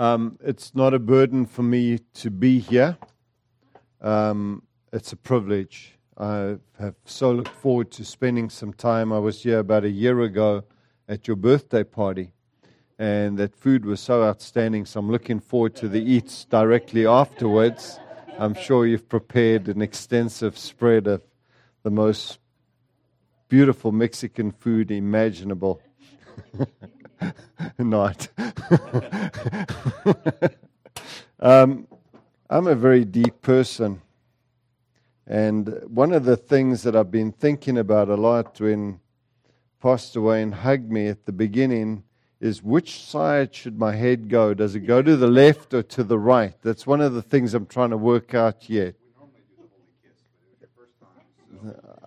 Um, it's not a burden for me to be here. Um, it's a privilege. I have so looked forward to spending some time. I was here about a year ago at your birthday party, and that food was so outstanding. So I'm looking forward to the eats directly afterwards. I'm sure you've prepared an extensive spread of the most beautiful Mexican food imaginable. Not. um, I'm a very deep person. And one of the things that I've been thinking about a lot when Pastor Wayne hugged me at the beginning is which side should my head go? Does it go to the left or to the right? That's one of the things I'm trying to work out yet.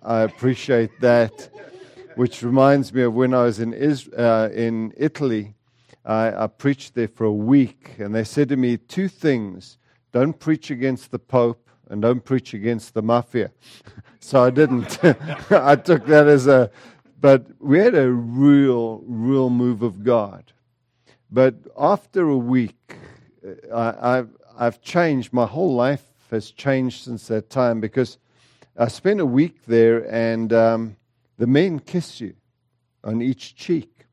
I appreciate that which reminds me of when I was in, Israel, uh, in Italy. I, I preached there for a week, and they said to me two things don't preach against the Pope and don't preach against the mafia. so I didn't. I took that as a. But we had a real, real move of God. But after a week, uh, I, I've, I've changed. My whole life has changed since that time because I spent a week there and. Um, the men kiss you on each cheek,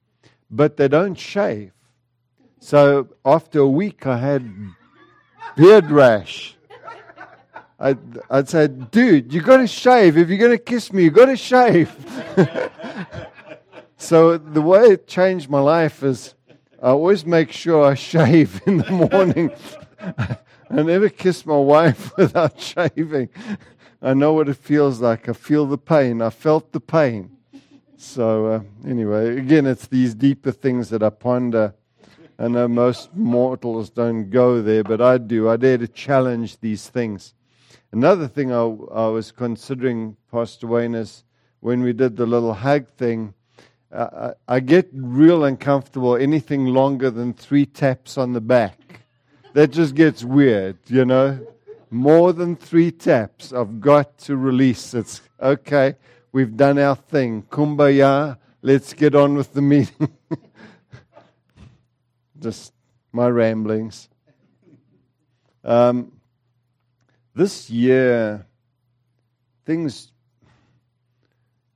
but they don't shave. So after a week, I had beard rash. I'd, I'd say, dude, you got to shave. If you're going to kiss me, you got to shave. so the way it changed my life is I always make sure I shave in the morning. I never kiss my wife without shaving. I know what it feels like. I feel the pain. I felt the pain. So, uh, anyway, again, it's these deeper things that I ponder. I know most mortals don't go there, but I do. I dare to challenge these things. Another thing I, I was considering, Pastor Wayne, is when we did the little hug thing, uh, I, I get real uncomfortable anything longer than three taps on the back. That just gets weird, you know? More than three taps, I've got to release. It's okay, we've done our thing. Kumbaya, let's get on with the meeting. Just my ramblings. Um, this year, things,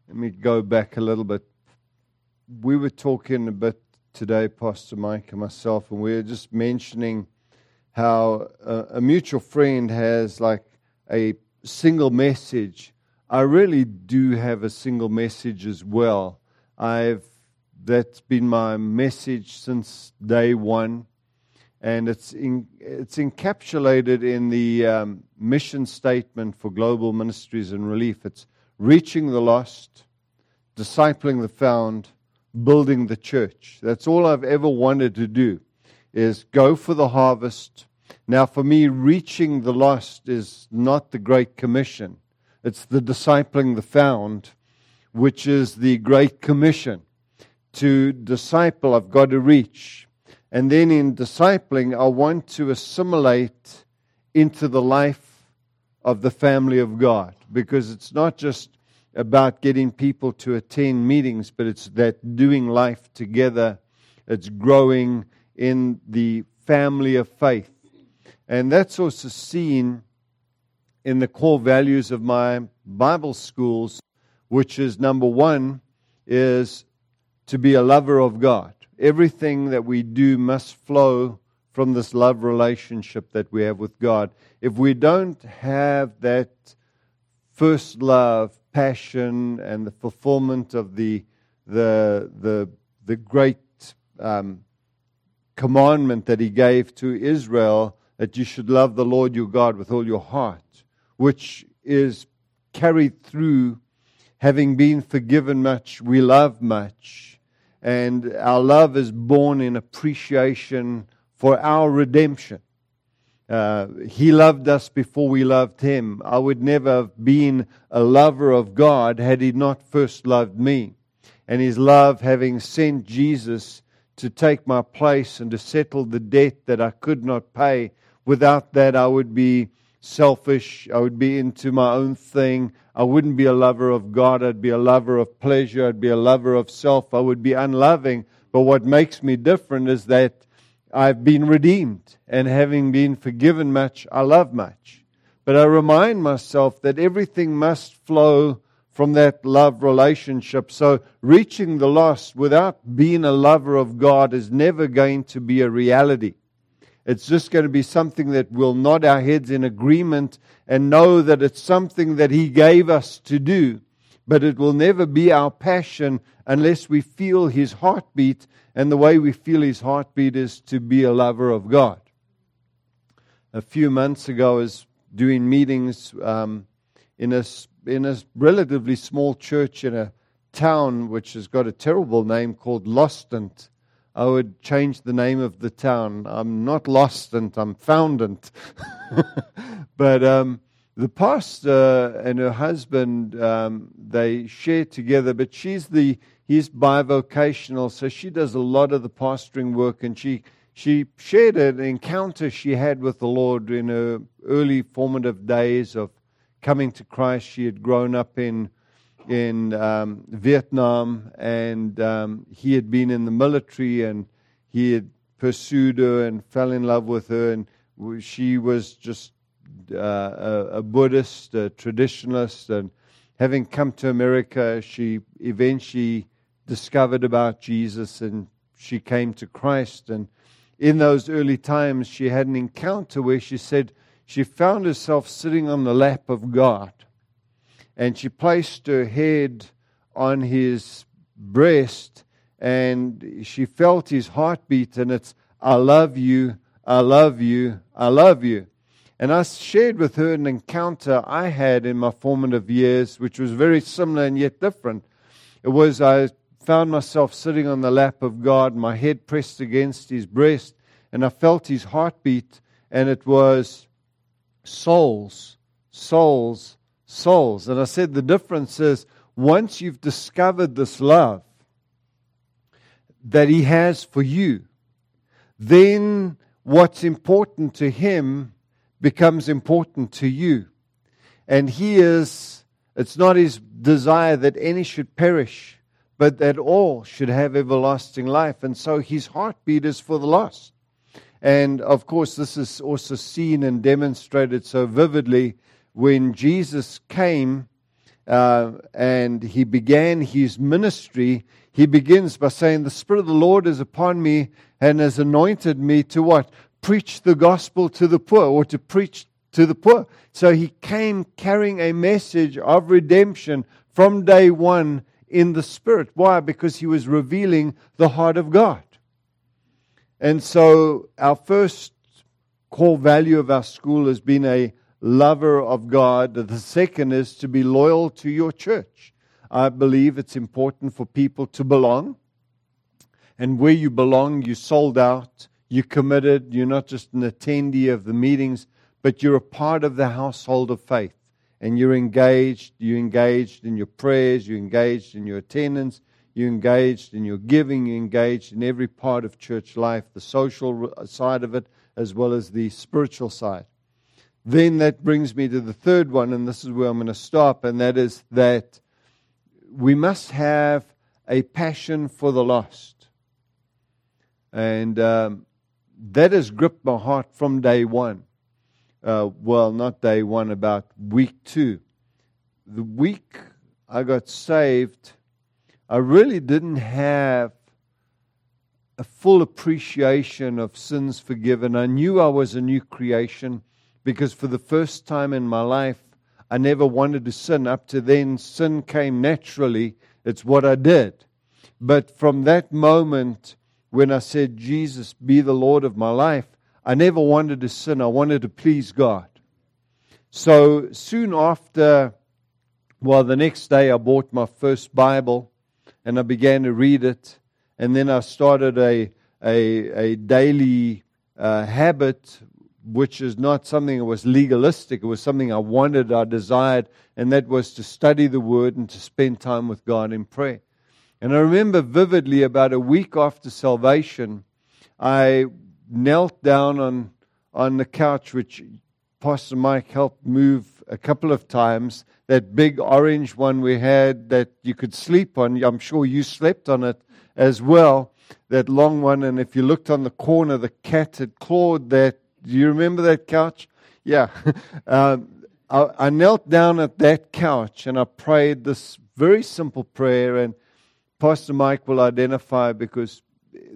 let me go back a little bit. We were talking a bit today, Pastor Mike and myself, and we were just mentioning how a, a mutual friend has like a single message. I really do have a single message as well. I've that's been my message since day one, and it's in, it's encapsulated in the um, mission statement for Global Ministries and Relief. It's reaching the lost, discipling the found, building the church. That's all I've ever wanted to do is go for the harvest. Now, for me, reaching the lost is not the Great Commission. It's the discipling the found, which is the Great Commission. To disciple, I've got to reach. And then in discipling, I want to assimilate into the life of the family of God. Because it's not just about getting people to attend meetings, but it's that doing life together. It's growing in the family of faith. And that's also seen in the core values of my Bible schools, which is number one, is to be a lover of God. Everything that we do must flow from this love relationship that we have with God. If we don't have that first love, passion, and the fulfillment of the the the the great um, commandment that He gave to Israel that you should love the Lord your God with all your heart, which is carried through having been forgiven much, we love much. And our love is born in appreciation for our redemption. Uh, he loved us before we loved him. I would never have been a lover of God had he not first loved me. And his love, having sent Jesus to take my place and to settle the debt that I could not pay, Without that, I would be selfish. I would be into my own thing. I wouldn't be a lover of God. I'd be a lover of pleasure. I'd be a lover of self. I would be unloving. But what makes me different is that I've been redeemed, and having been forgiven much, I love much. But I remind myself that everything must flow from that love relationship. So reaching the lost without being a lover of God is never going to be a reality. It's just going to be something that we'll nod our heads in agreement and know that it's something that He gave us to do. But it will never be our passion unless we feel His heartbeat. And the way we feel His heartbeat is to be a lover of God. A few months ago, I was doing meetings um, in, a, in a relatively small church in a town which has got a terrible name called Lostant. I would change the name of the town. I'm not lost and I'm foundant. but um, the pastor and her husband, um, they share together, but she's the, he's bivocational, so she does a lot of the pastoring work and she, she shared an encounter she had with the Lord in her early formative days of coming to Christ. She had grown up in in um, Vietnam, and um, he had been in the military, and he had pursued her and fell in love with her, and she was just uh, a, a, Buddhist, a traditionalist, and having come to America, she eventually discovered about Jesus, and she came to Christ. And in those early times, she had an encounter where she said she found herself sitting on the lap of God and she placed her head on his breast and she felt his heartbeat and it's I love you, I love you, I love you. And I shared with her an encounter I had in my formative years, which was very similar and yet different. It was I found myself sitting on the lap of God, my head pressed against his breast, and I felt his heartbeat, and it was souls, souls, souls. And I said the difference is once you've discovered this love that He has for you, then what's important to Him becomes important to you. And He is, it's not His desire that any should perish, but that all should have everlasting life. And so His heartbeat is for the lost. And of course, this is also seen and demonstrated so vividly when Jesus came uh, and he began his ministry, he begins by saying, The Spirit of the Lord is upon me and has anointed me to what? Preach the gospel to the poor or to preach to the poor. So he came carrying a message of redemption from day one in the Spirit. Why? Because he was revealing the heart of God. And so our first core value of our school has been a lover of God. The second is to be loyal to your church. I believe it's important for people to belong. And where you belong, you sold out, you committed, you're not just an attendee of the meetings, but you're a part of the household of faith. And you're engaged, you're engaged in your prayers, you're engaged in your attendance, you're engaged in your giving, you're engaged in every part of church life, the social side of it, as well as the spiritual side. Then that brings me to the third one, and this is where I'm going to stop, and that is that we must have a passion for the lost. And um, that has gripped my heart from day one. Uh, well, not day one, about week two. The week I got saved, I really didn't have a full appreciation of sins forgiven. I knew I was a new creation because for the first time in my life, I never wanted to sin. Up to then, sin came naturally. It's what I did. But from that moment, when I said, Jesus, be the Lord of my life, I never wanted to sin. I wanted to please God. So soon after, well, the next day, I bought my first Bible and I began to read it. And then I started a, a, a daily uh, habit which is not something that was legalistic. It was something I wanted, I desired, and that was to study the Word and to spend time with God in prayer. And I remember vividly about a week after salvation, I knelt down on, on the couch, which Pastor Mike helped move a couple of times. That big orange one we had that you could sleep on. I'm sure you slept on it as well. that long one. And if you looked on the corner, the cat had clawed that. Do you remember that couch? Yeah. um, I, I knelt down at that couch and I prayed this very simple prayer. And Pastor Mike will identify because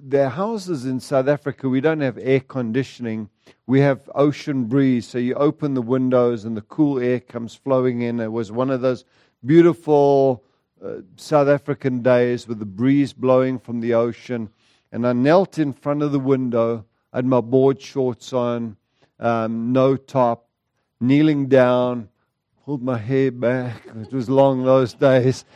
the houses in South Africa, we don't have air conditioning. We have ocean breeze. So you open the windows and the cool air comes flowing in. It was one of those beautiful uh, South African days with the breeze blowing from the ocean. And I knelt in front of the window. I had my board shorts on, um, no top, kneeling down, pulled my hair back. It was long those days.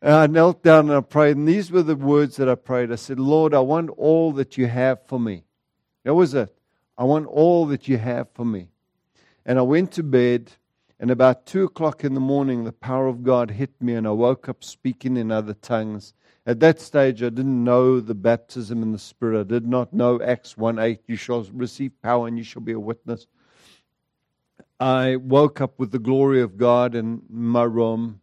And I knelt down and I prayed, and these were the words that I prayed. I said, Lord, I want all that you have for me. That was it. I want all that you have for me. And I went to bed, and about two o'clock in the morning, the power of God hit me, and I woke up speaking in other tongues. At that stage, I didn't know the baptism in the Spirit. I did not know Acts 1 8, you shall receive power and you shall be a witness. I woke up with the glory of God in my room.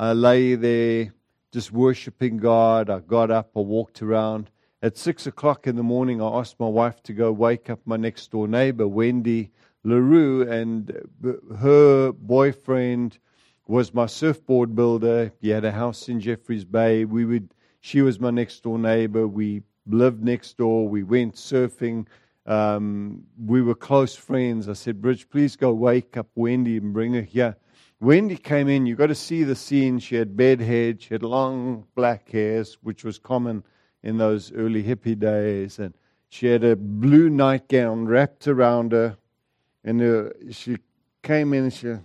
I lay there just worshiping God. I got up, I walked around. At six o'clock in the morning, I asked my wife to go wake up my next door neighbor, Wendy LaRue, and her boyfriend was my surfboard builder. He had a house in Jeffreys Bay. We would, she was my next door neighbor. We lived next door. We went surfing. Um, we were close friends. I said, Bridge, please go wake up Wendy and bring her here. Wendy came in, you've got to see the scene. She had bed hair, she had long black hairs, which was common in those early hippie days. And she had a blue nightgown wrapped around her. And uh, she came in and she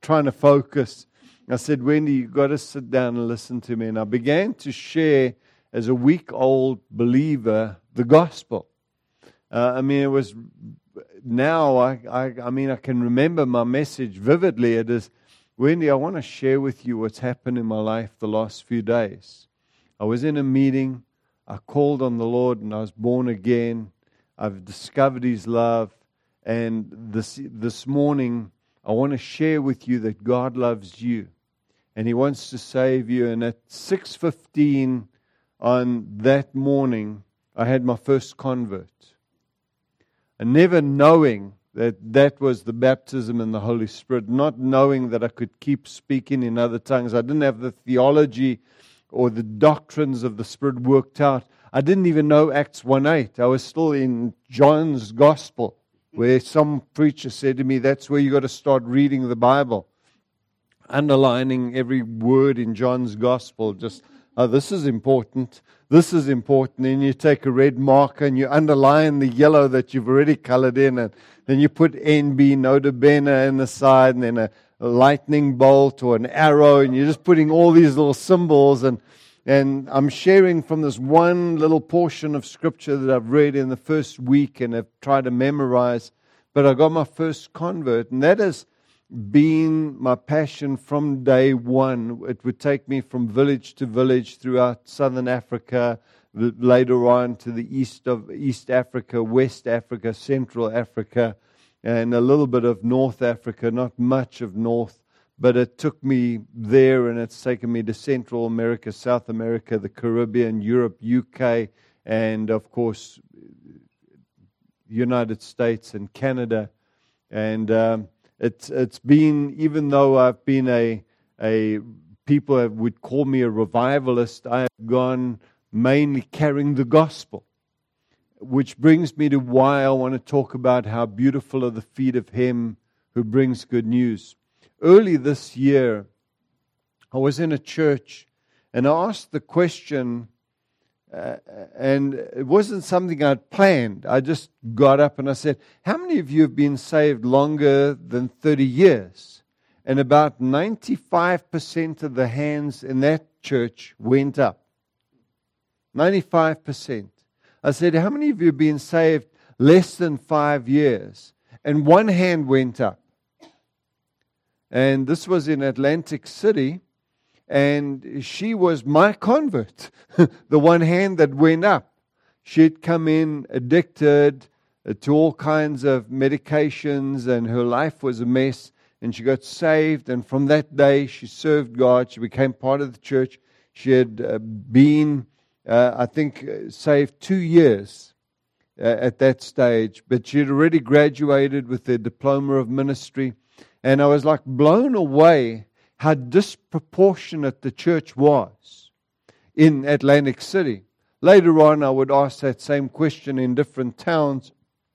trying to focus. I said, Wendy, you've got to sit down and listen to me. And I began to share, as a week old believer, the gospel. Uh, I mean, it was now, I, I, I mean, I can remember my message vividly. It is, Wendy, I want to share with you what's happened in my life the last few days. I was in a meeting. I called on the Lord and I was born again. I've discovered His love. And this, this morning, I want to share with you that God loves you and He wants to save you. And at 6.15 on that morning, I had my first convert and never knowing that that was the baptism in the Holy Spirit, not knowing that I could keep speaking in other tongues. I didn't have the theology or the doctrines of the Spirit worked out. I didn't even know Acts 1 8. I was still in John's Gospel, where some preacher said to me, That's where you got to start reading the Bible. Underlining every word in John's Gospel, just oh, this is important, this is important. And you take a red marker and you underline the yellow that you've already colored in, and then you put NB, nota bene, in the side, and then a, a lightning bolt or an arrow, and you're just putting all these little symbols. And, and I'm sharing from this one little portion of scripture that I've read in the first week and have tried to memorize. But I got my first convert, and that is been my passion from day one. It would take me from village to village throughout southern Africa, later on to the east of East Africa, West Africa, Central Africa, and a little bit of North Africa, not much of North, but it took me there and it's taken me to Central America, South America, the Caribbean, Europe, UK, and of course, United States and Canada. And um, it's, it's been, even though I've been a, a people would call me a revivalist, I have gone mainly carrying the gospel. Which brings me to why I want to talk about how beautiful are the feet of him who brings good news. Early this year, I was in a church and I asked the question uh, and it wasn't something I'd planned. I just got up and I said, How many of you have been saved longer than 30 years? And about 95% of the hands in that church went up. 95%. I said, How many of you have been saved less than five years? And one hand went up. And this was in Atlantic City and she was my convert, the one hand that went up. She'd come in addicted uh, to all kinds of medications, and her life was a mess. and she got saved. And from that day, she served God. She became part of the church. She had uh, been, uh, I think, uh, saved two years at that stage, but she had already graduated with a diploma of ministry. And I was like blown away how disproportionate the church was in Atlantic City. Later on, I would ask that same question in different towns,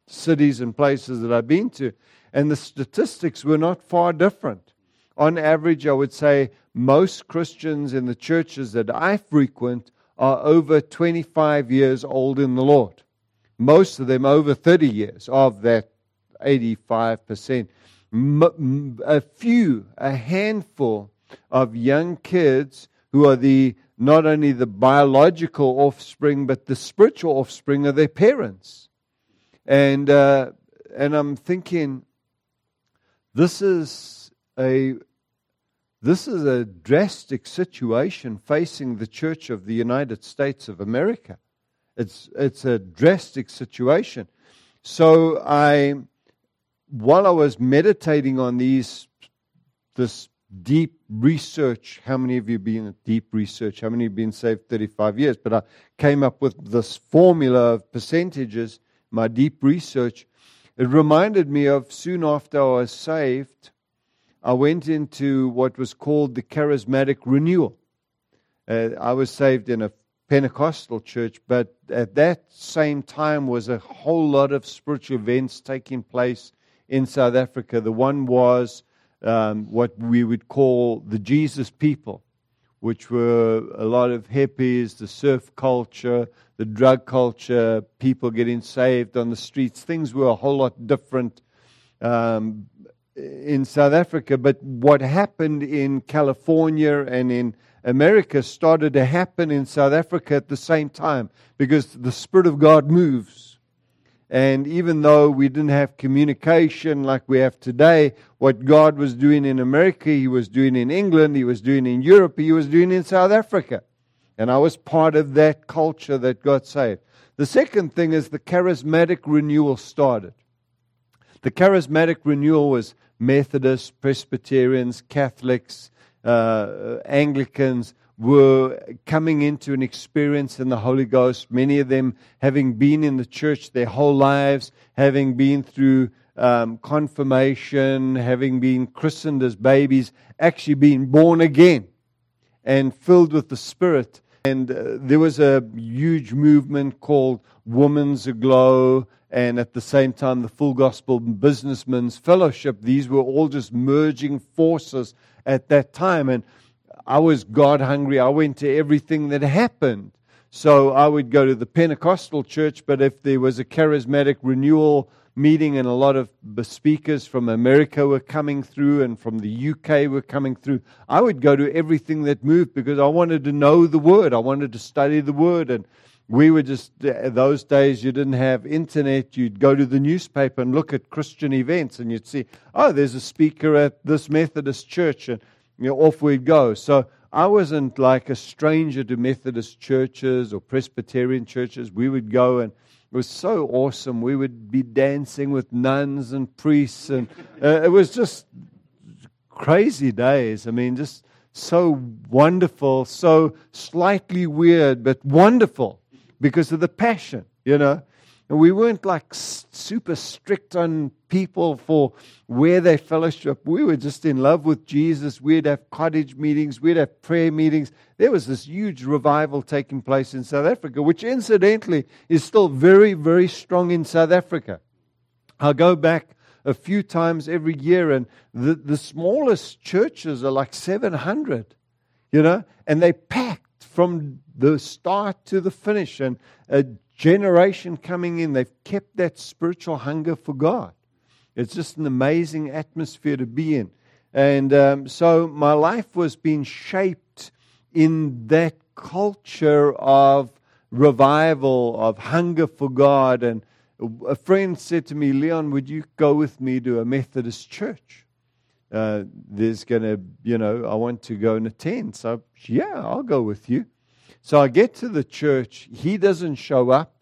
cities, and places that I've been to, and the statistics were not far different. On average, I would say most Christians in the churches that I frequent are over 25 years old in the Lord. Most of them over 30 years, of that 85%. A few, a handful of young kids who are the not only the biological offspring, but the spiritual offspring of their parents. And, uh, and I'm thinking, this is a this is a drastic situation facing the Church of the United States of America. It's, it's a drastic situation. So I, while I was meditating on these, this deep research, how many of you been in deep research? How many have been saved 35 years? But I came up with this formula of percentages, my deep research. It reminded me of soon after I was saved, I went into what was called the charismatic renewal. Uh, I was saved in a Pentecostal church, but at that same time was a whole lot of spiritual events taking place in South Africa. The one was um, what we would call the Jesus people, which were a lot of hippies, the surf culture, the drug culture, people getting saved on the streets. Things were a whole lot different um, in South Africa, but what happened in California and in America started to happen in South Africa at the same time because the Spirit of God moves. And even though we didn't have communication like we have today, what God was doing in America, He was doing in England, He was doing in Europe, He was doing in South Africa. And I was part of that culture that got saved. The second thing is the charismatic renewal started. The charismatic renewal was Methodists, Presbyterians, Catholics, uh, Anglicans were coming into an experience in the Holy Ghost. Many of them having been in the church their whole lives, having been through um, confirmation, having been christened as babies, actually being born again and filled with the Spirit. And uh, there was a huge movement called Women's Aglow and at the same time the Full Gospel Businessmen's Fellowship. These were all just merging forces at that time. And I was God hungry. I went to everything that happened. So I would go to the Pentecostal church, but if there was a charismatic renewal meeting and a lot of speakers from America were coming through and from the UK were coming through, I would go to everything that moved because I wanted to know the Word. I wanted to study the Word. And we were just uh, those days you didn't have internet you'd go to the newspaper and look at christian events and you'd see oh there's a speaker at this methodist church and you know off we'd go. So i wasn't like a stranger to methodist churches or presbyterian churches. We would go and it was so awesome. We would be dancing with nuns and priests and uh, it was just crazy days. I mean just so wonderful so slightly weird but wonderful because of the passion, you know. And we weren't like super strict on people for where they fellowship. We were just in love with Jesus. We'd have cottage meetings, we'd have prayer meetings. There was this huge revival taking place in South Africa, which incidentally is still very, very strong in South Africa. I'll go back a few times every year, and the, the smallest churches are like 700, you know, and they packed from the start to the finish and a generation coming in. They've kept that spiritual hunger for God. It's just an amazing atmosphere to be in. And um, so my life was being shaped in that culture of revival, of hunger for God. And a friend said to me, Leon, would you go with me to a Methodist church? uh, there's going to, you know, I want to go and attend. So, yeah, I'll go with you. So I get to the church. He doesn't show up,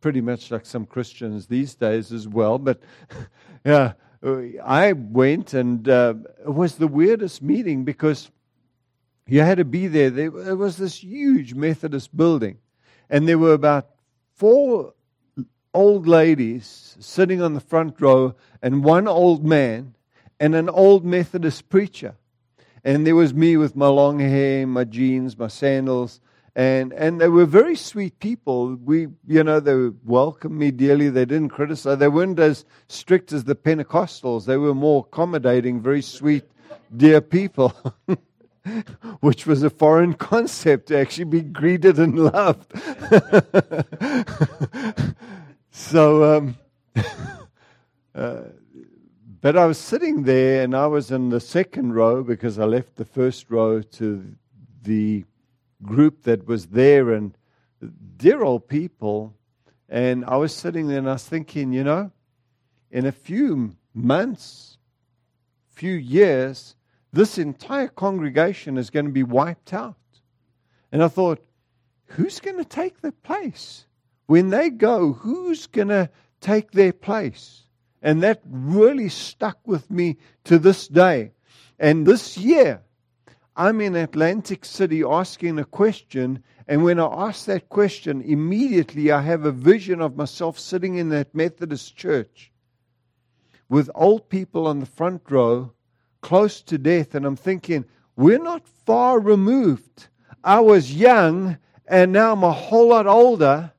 pretty much like some Christians these days as well. But yeah, I went, and uh, it was the weirdest meeting because you had to be there. There was this huge Methodist building, and there were about four old ladies sitting on the front row, and one old man, and an old Methodist preacher. And there was me with my long hair, my jeans, my sandals, and and they were very sweet people. We, you know, they welcomed me dearly. They didn't criticize. They weren't as strict as the Pentecostals. They were more accommodating, very sweet, dear people. Which was a foreign concept to actually be greeted and loved. so, um, uh, but I was sitting there and I was in the second row because I left the first row to the group that was there and dear old people. And I was sitting there and I was thinking, you know, in a few months, few years, this entire congregation is going to be wiped out. And I thought, who's going to take their place? When they go, who's going to take their place? And that really stuck with me to this day. And this year, I'm in Atlantic City asking a question, and when I ask that question, immediately I have a vision of myself sitting in that Methodist church with old people on the front row, close to death, and I'm thinking, we're not far removed. I was young, and now I'm a whole lot older,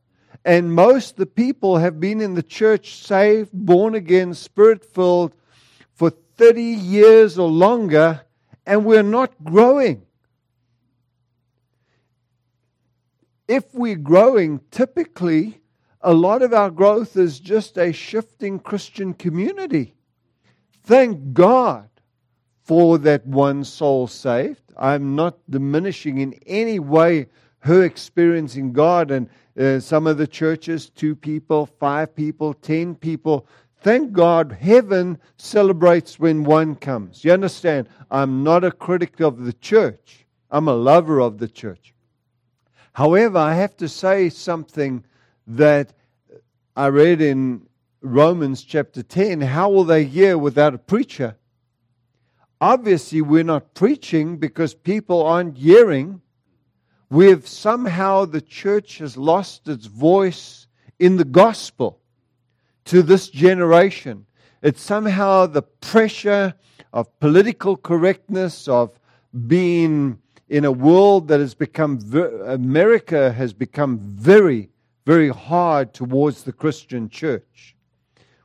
and most the people have been in the church saved, born again, spirit filled for 30 years or longer and we're not growing. If we're growing, typically a lot of our growth is just a shifting Christian community. Thank God for that one soul saved. I'm not diminishing in any way her experiencing God and uh, some of the churches, two people, five people, ten people. Thank God heaven celebrates when one comes. You understand? I'm not a critic of the church, I'm a lover of the church. However, I have to say something that I read in Romans chapter 10. How will they hear without a preacher? Obviously, we're not preaching because people aren't hearing. We've somehow, the church has lost its voice in the gospel to this generation. It's somehow the pressure of political correctness, of being in a world that has become, America has become very, very hard towards the Christian church.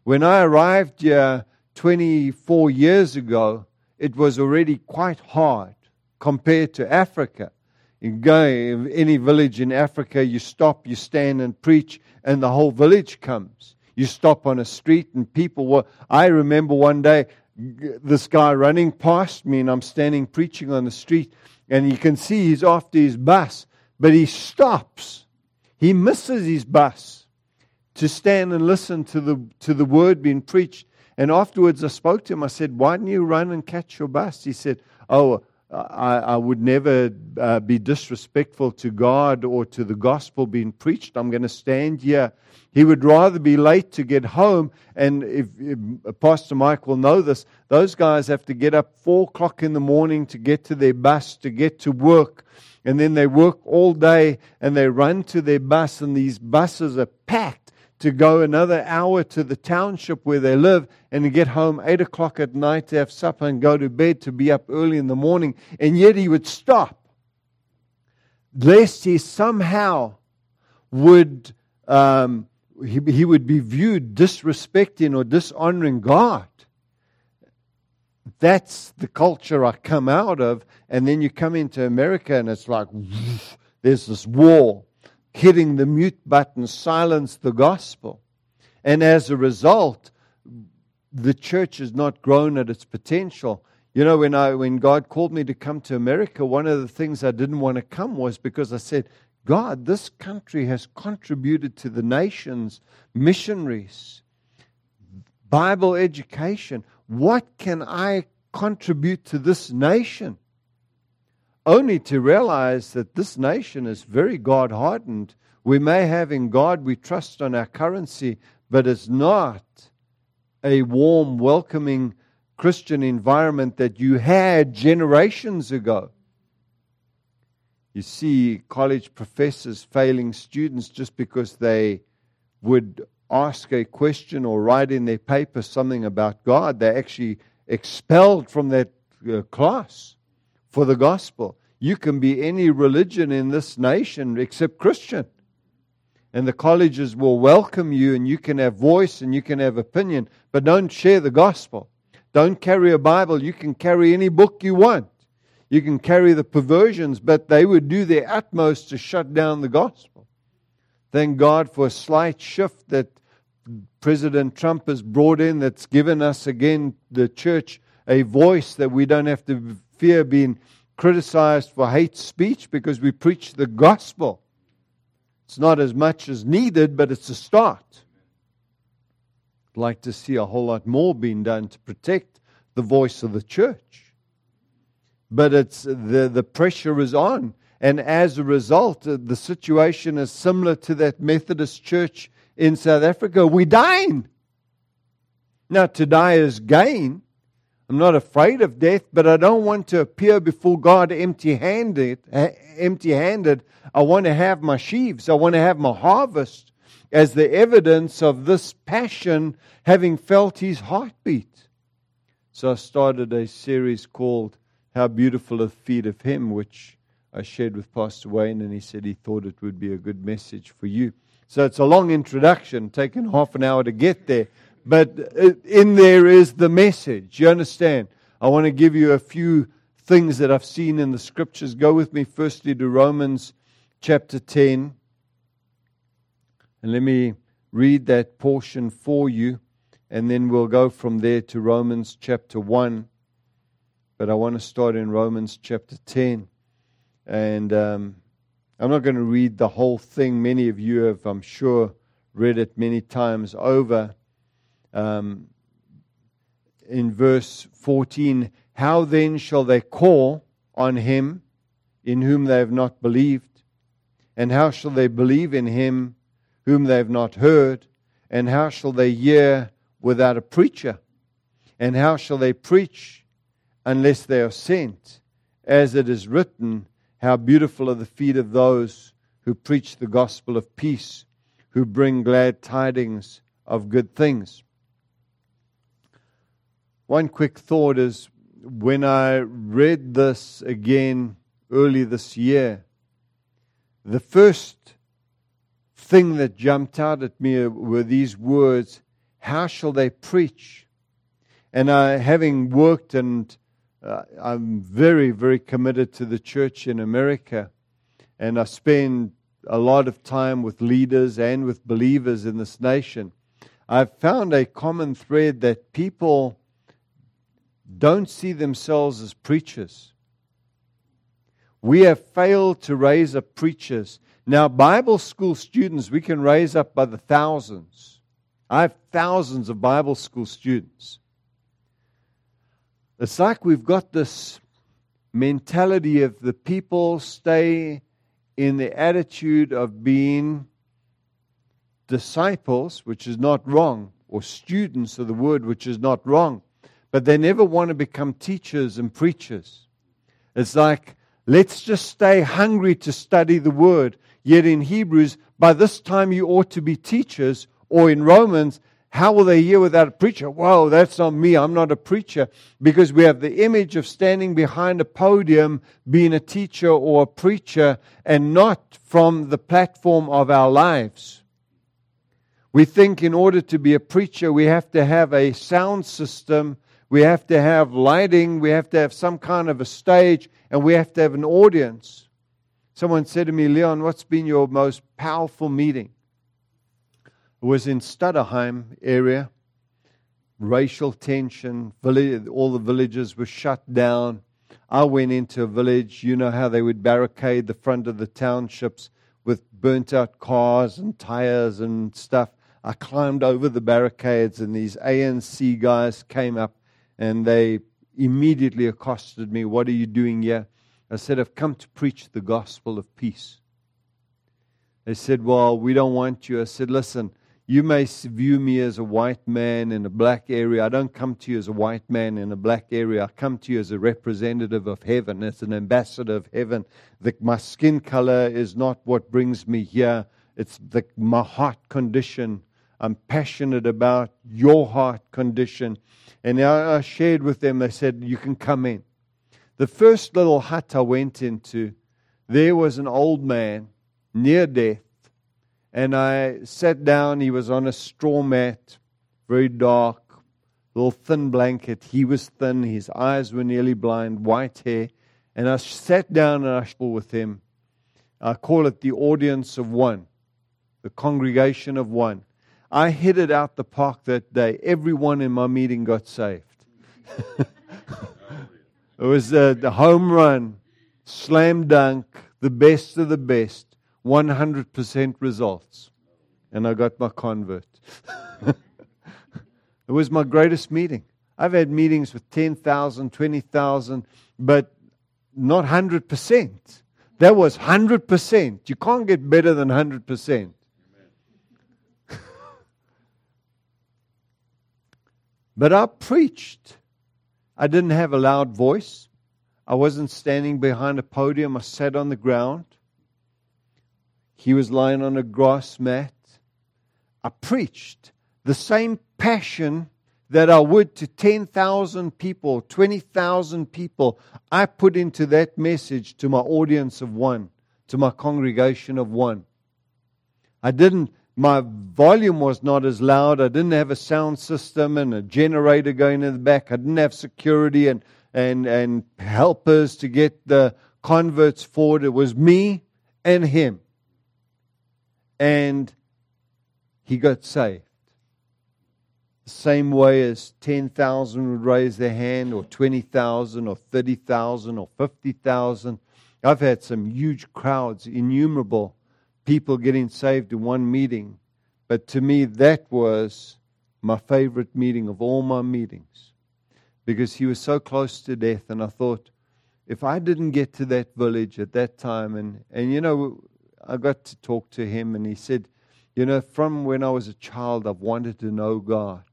When I arrived here 24 years ago, it was already quite hard compared to Africa. You go any village in Africa, you stop, you stand and preach, and the whole village comes. You stop on a street and people were. I remember one day this guy running past me and I'm standing preaching on the street and you can see he's after his bus, but he stops. He misses his bus to stand and listen to the, to the word being preached. And afterwards I spoke to him. I said, Why didn't you run and catch your bus? He said, Oh, I, I would never uh, be disrespectful to God or to the gospel being preached. I'm going to stand here. He would rather be late to get home. And if, if Pastor Mike will know this, those guys have to get up four o'clock in the morning to get to their bus, to get to work. And then they work all day and they run to their bus, and these buses are packed to go another hour to the township where they live and to get home 8 o'clock at night to have supper and go to bed to be up early in the morning. And yet he would stop lest he somehow would, um, he, he would be viewed disrespecting or dishonoring God. That's the culture I come out of. And then you come into America and it's like, there's this wall hitting the mute button silenced the gospel. And as a result, the church has not grown at its potential. You know, when, I, when God called me to come to America, one of the things I didn't want to come was because I said, God, this country has contributed to the nation's missionaries, Bible education. What can I contribute to this nation? Only to realize that this nation is very God hardened. We may have in God we trust on our currency, but it's not a warm, welcoming Christian environment that you had generations ago. You see college professors failing students just because they would ask a question or write in their paper something about God. They're actually expelled from that uh, class for the gospel. You can be any religion in this nation except Christian. And the colleges will welcome you, and you can have voice and you can have opinion, but don't share the gospel. Don't carry a Bible. You can carry any book you want. You can carry the perversions, but they would do their utmost to shut down the gospel. Thank God for a slight shift that President Trump has brought in that's given us again, the church, a voice that we don't have to fear being criticized for hate speech because we preach the gospel. It's not as much as needed, but it's a start. I'd like to see a whole lot more being done to protect the voice of the church. But it's the, the pressure is on. And as a result, uh, the situation is similar to that Methodist church in South Africa. We're dying. Now, to die is gain. I'm not afraid of death, but I don't want to appear before God empty handed. Empty handed. I want to have my sheaves. I want to have my harvest as the evidence of this passion, having felt his heartbeat. So I started a series called How Beautiful are the Feet of Him, which I shared with Pastor Wayne, and he said he thought it would be a good message for you. So it's a long introduction, taken half an hour to get there. But in there is the message. You understand? I want to give you a few things that I've seen in the scriptures. Go with me firstly to Romans chapter 10. And let me read that portion for you. And then we'll go from there to Romans chapter 1. But I want to start in Romans chapter 10. And um, I'm not going to read the whole thing. Many of you have, I'm sure, read it many times over. Um, in verse 14, how then shall they call on him in whom they have not believed? And how shall they believe in him whom they have not heard? And how shall they hear without a preacher? And how shall they preach unless they are sent? As it is written, how beautiful are the feet of those who preach the gospel of peace, who bring glad tidings of good things. One quick thought is when I read this again early this year, the first thing that jumped out at me were these words How shall they preach? And I, having worked and uh, I'm very, very committed to the church in America. And I spend a lot of time with leaders and with believers in this nation. I've found a common thread that people don't see themselves as preachers. We have failed to raise up preachers. Now, Bible school students, we can raise up by the thousands. I have thousands of Bible school students. It's like we've got this mentality of the people stay in the attitude of being disciples, which is not wrong, or students of the word, which is not wrong, but they never want to become teachers and preachers. It's like, let's just stay hungry to study the word. Yet in Hebrews, by this time you ought to be teachers, or in Romans, how will they hear without a preacher? Whoa, that's not me. I'm not a preacher. Because we have the image of standing behind a podium, being a teacher or a preacher, and not from the platform of our lives. We think in order to be a preacher, we have to have a sound system, we have to have lighting, we have to have some kind of a stage, and we have to have an audience. Someone said to me, Leon, what's been your most powerful meeting? It was in Stutterheim area. Racial tension, all the villages were shut down. I went into a village, you know how they would barricade the front of the townships with burnt out cars and tires and stuff. I climbed over the barricades, and these ANC guys came up and they immediately accosted me. What are you doing here? I said, I've come to preach the gospel of peace. They said, Well, we don't want you. I said, Listen, You may view me as a white man in a black area. I don't come to you as a white man in a black area. I come to you as a representative of heaven, as an ambassador of heaven. The, my skin color is not what brings me here, it's the, my heart condition. I'm passionate about your heart condition. And I, shared with them, they said, You can come in. The first little hut I went into, there was an old man near death and I sat down. He was on a straw mat, very dark, little thin blanket. He was thin. His eyes were nearly blind, white hair. And I sat down and I spoke with him. I call it the audience of one, the congregation of one. I hit it out the park that day. Everyone in my meeting got saved. it was a home run, slam dunk, the best of the best. 100% results. And I got my convert. it was my greatest meeting. I've had meetings with 10,000, 20,000, but not 100%. That was 100%. You can't get better than 100%. But I preached. I didn't have a loud voice. I wasn't standing behind a podium. I sat on the ground. He was lying on a grass mat. I preached the same passion that I would to 10,000 people, 20,000 people. I put into that message to my audience of one, to my congregation of one. I didn't, my volume was not as loud. I didn't have a sound system and a generator going in the back. I didn't have security and, and, and helpers to get the converts forward. It was me and him and he got saved. The same way as 10,000 would raise their hand, or 20,000, or 30,000, or 50,000. I've had some huge crowds, innumerable people getting saved in one meeting. But to me, that was my favorite meeting of all my meetings because he was so close to death. And I thought, if I didn't get to that village at that time, and, and you know, I got to talk to him, and he said, You know, from when I was a child, I've wanted to know God.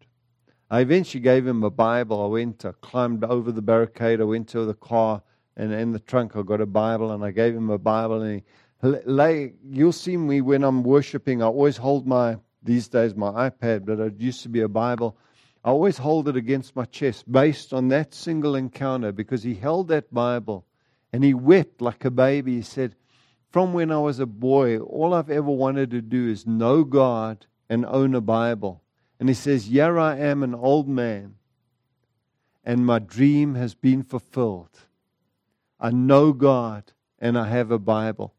I eventually gave him a Bible. I went, I climbed over the barricade, I went to the car, and in the trunk, I got a Bible, and I gave him a Bible. And he lay, you'll see me when I'm worshiping, I always hold my, these days, my iPad, but it used to be a Bible. I always hold it against my chest based on that single encounter because he held that Bible and he wept like a baby. He said, from when I was a boy, all I've ever wanted to do is know God and own a Bible. And he says, Here I am, an old man, and my dream has been fulfilled. I know God and I have a Bible.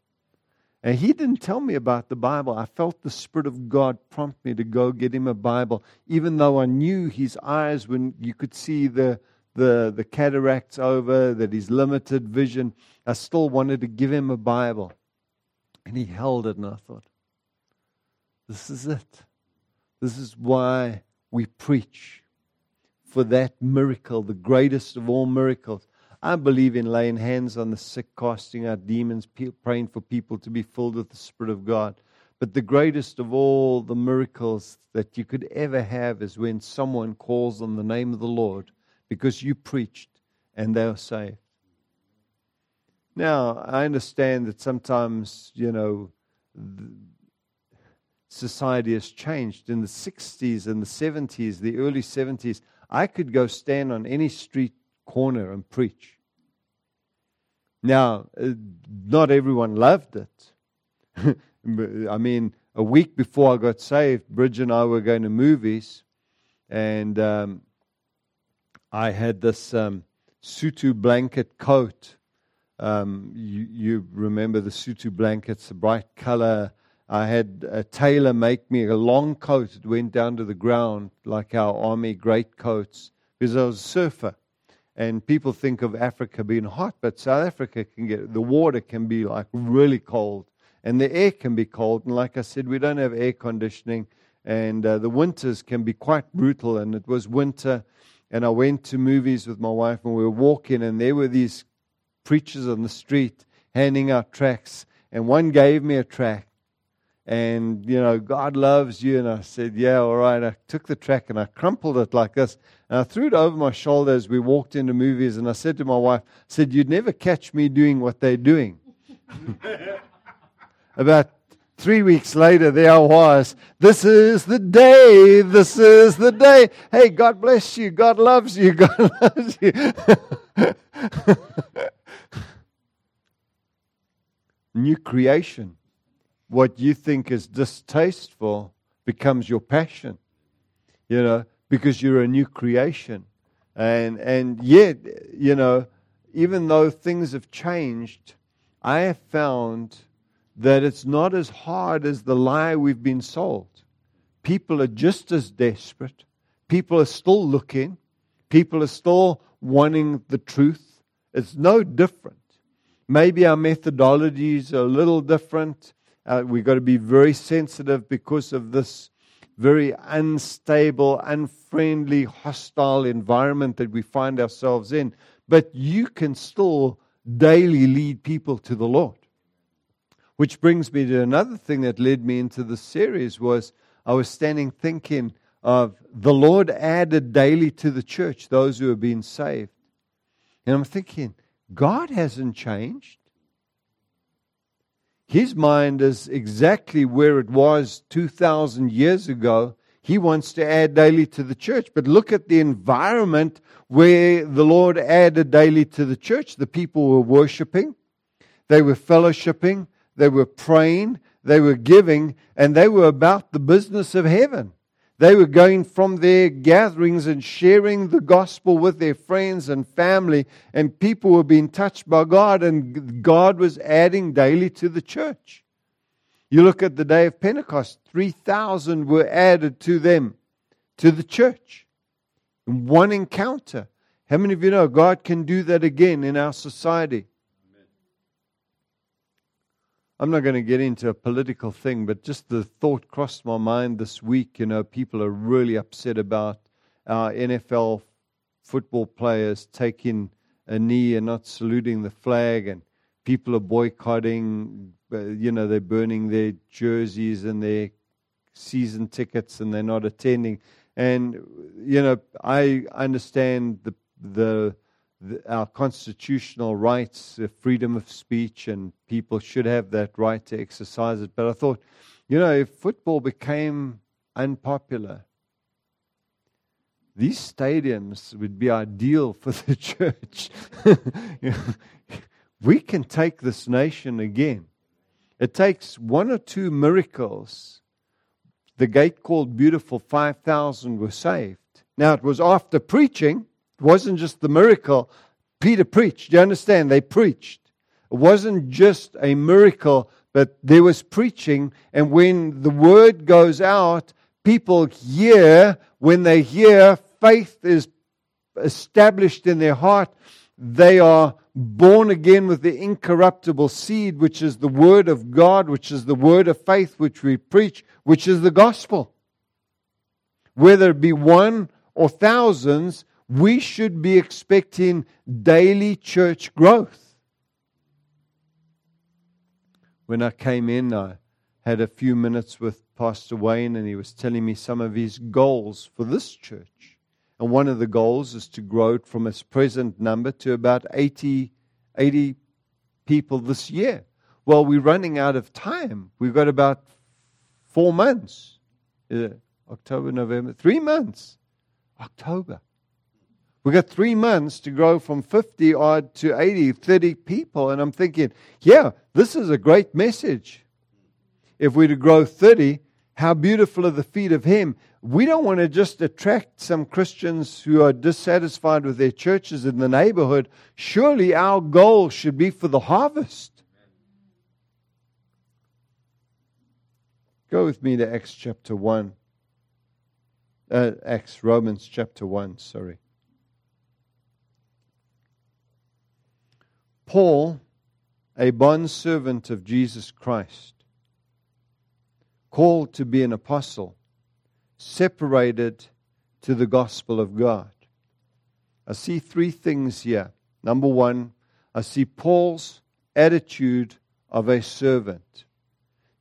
And he didn't tell me about the Bible. I felt the Spirit of God prompt me to go get him a Bible, even though I knew his eyes, when you could see the, the, the cataracts over, that his limited vision, I still wanted to give him a Bible. And he held it, and I thought, this is it. This is why we preach for that miracle, the greatest of all miracles. I believe in laying hands on the sick, casting out demons, praying for people to be filled with the Spirit of God. But the greatest of all the miracles that you could ever have is when someone calls on the name of the Lord because you preached and they are saved. Now, I understand that sometimes, you know, society has changed. In the 60s and the 70s, the early 70s, I could go stand on any street corner and preach. Now, uh, not everyone loved it. I mean, a week before I got saved, Bridge and I were going to movies, and um, I had this um, Sutu blanket coat um, you, you, remember the Sutu blankets, the bright color. I had a tailor make me a long coat that went down to the ground, like our army great coats, because I was a surfer. And people think of Africa being hot, but South Africa can get the water can be like really cold, and the air can be cold. And like I said, we don't have air conditioning, and uh, the winters can be quite brutal. And it was winter, and I went to movies with my wife, and we were walking, and there were these preachers on the street handing out tracts, and one gave me a tract, and you know God loves you. And I said, yeah, all right. I took the track and I crumpled it like this, and I threw it over my shoulder as we walked into movies. And I said to my wife, I said, you'd never catch me doing what they're doing. About three weeks later, there I was. This is the day. This is the day. Hey, God bless you. God loves you. God loves you. New creation what you think is distasteful becomes your passion, you know, because you're a new creation. And, and yet, you know, even though things have changed, I have found that it's not as hard as the lie we've been sold. People are just as desperate. People are still looking. People are still wanting the truth. It's no different. Maybe our methodologies are a little different. Uh, we've got to be very sensitive because of this very unstable, unfriendly, hostile environment that we find ourselves in. But you can still daily lead people to the Lord. Which brings me to another thing that led me into this series was I was standing thinking of the Lord added daily to the church those who have been saved. And I'm thinking, God hasn't changed. His mind is exactly where it was 2,000 years ago. He wants to add daily to the church. But look at the environment where the Lord added daily to the church. The people were worshiping, they were fellowshipping, they were praying, they were giving, and they were about the business of heaven. They were going from their gatherings and sharing the gospel with their friends and family, and people were being touched by God, and God was adding daily to the church. You look at the day of Pentecost, 3,000 were added to them, to the church, in one encounter. How many of you know God can do that again in our society? I'm not going to get into a political thing, but just the thought crossed my mind this week. You know, people are really upset about our NFL football players taking a knee and not saluting the flag, and people are boycotting. Uh, you know, they're burning their jerseys and their season tickets, and they're not attending. And you know, I understand the the the, our constitutional rights, the freedom of speech, and people should have that right to exercise it. But I thought, you know, if football became unpopular, these stadiums would be ideal for the church. we can take this nation again. It takes one or two miracles. The gate called Beautiful, 5,000 were saved. Now, it was after preaching, it wasn't just the miracle. Peter preached. You understand? They preached. It wasn't just a miracle, but there was preaching. And when the word goes out, people hear. When they hear, faith is established in their heart. They are born again with the incorruptible seed, which is the word of God, which is the word of faith which we preach, which is the gospel. Whether it be one or thousands, we should be expecting daily church growth. When I came in, I had a few minutes with Pastor Wayne, and he was telling me some of his goals for this church. And one of the goals is to grow it from its present number to about 80, 80 people this year. Well, we're running out of time. We've got about four months uh, October, November, three months. October. We got three months to grow from 50 odd to 80, 30 people. And I'm thinking, yeah, this is a great message. If we're to grow 30, how beautiful are the feet of Him. We don't want to just attract some Christians who are dissatisfied with their churches in the neighborhood. Surely our goal should be for the harvest. Go with me to Acts chapter 1. Uh, Acts, Romans chapter 1, sorry. Paul, a bondservant of Jesus Christ, called to be an apostle, separated to the gospel of God. I see three things here. Number one, I see Paul's attitude of a servant.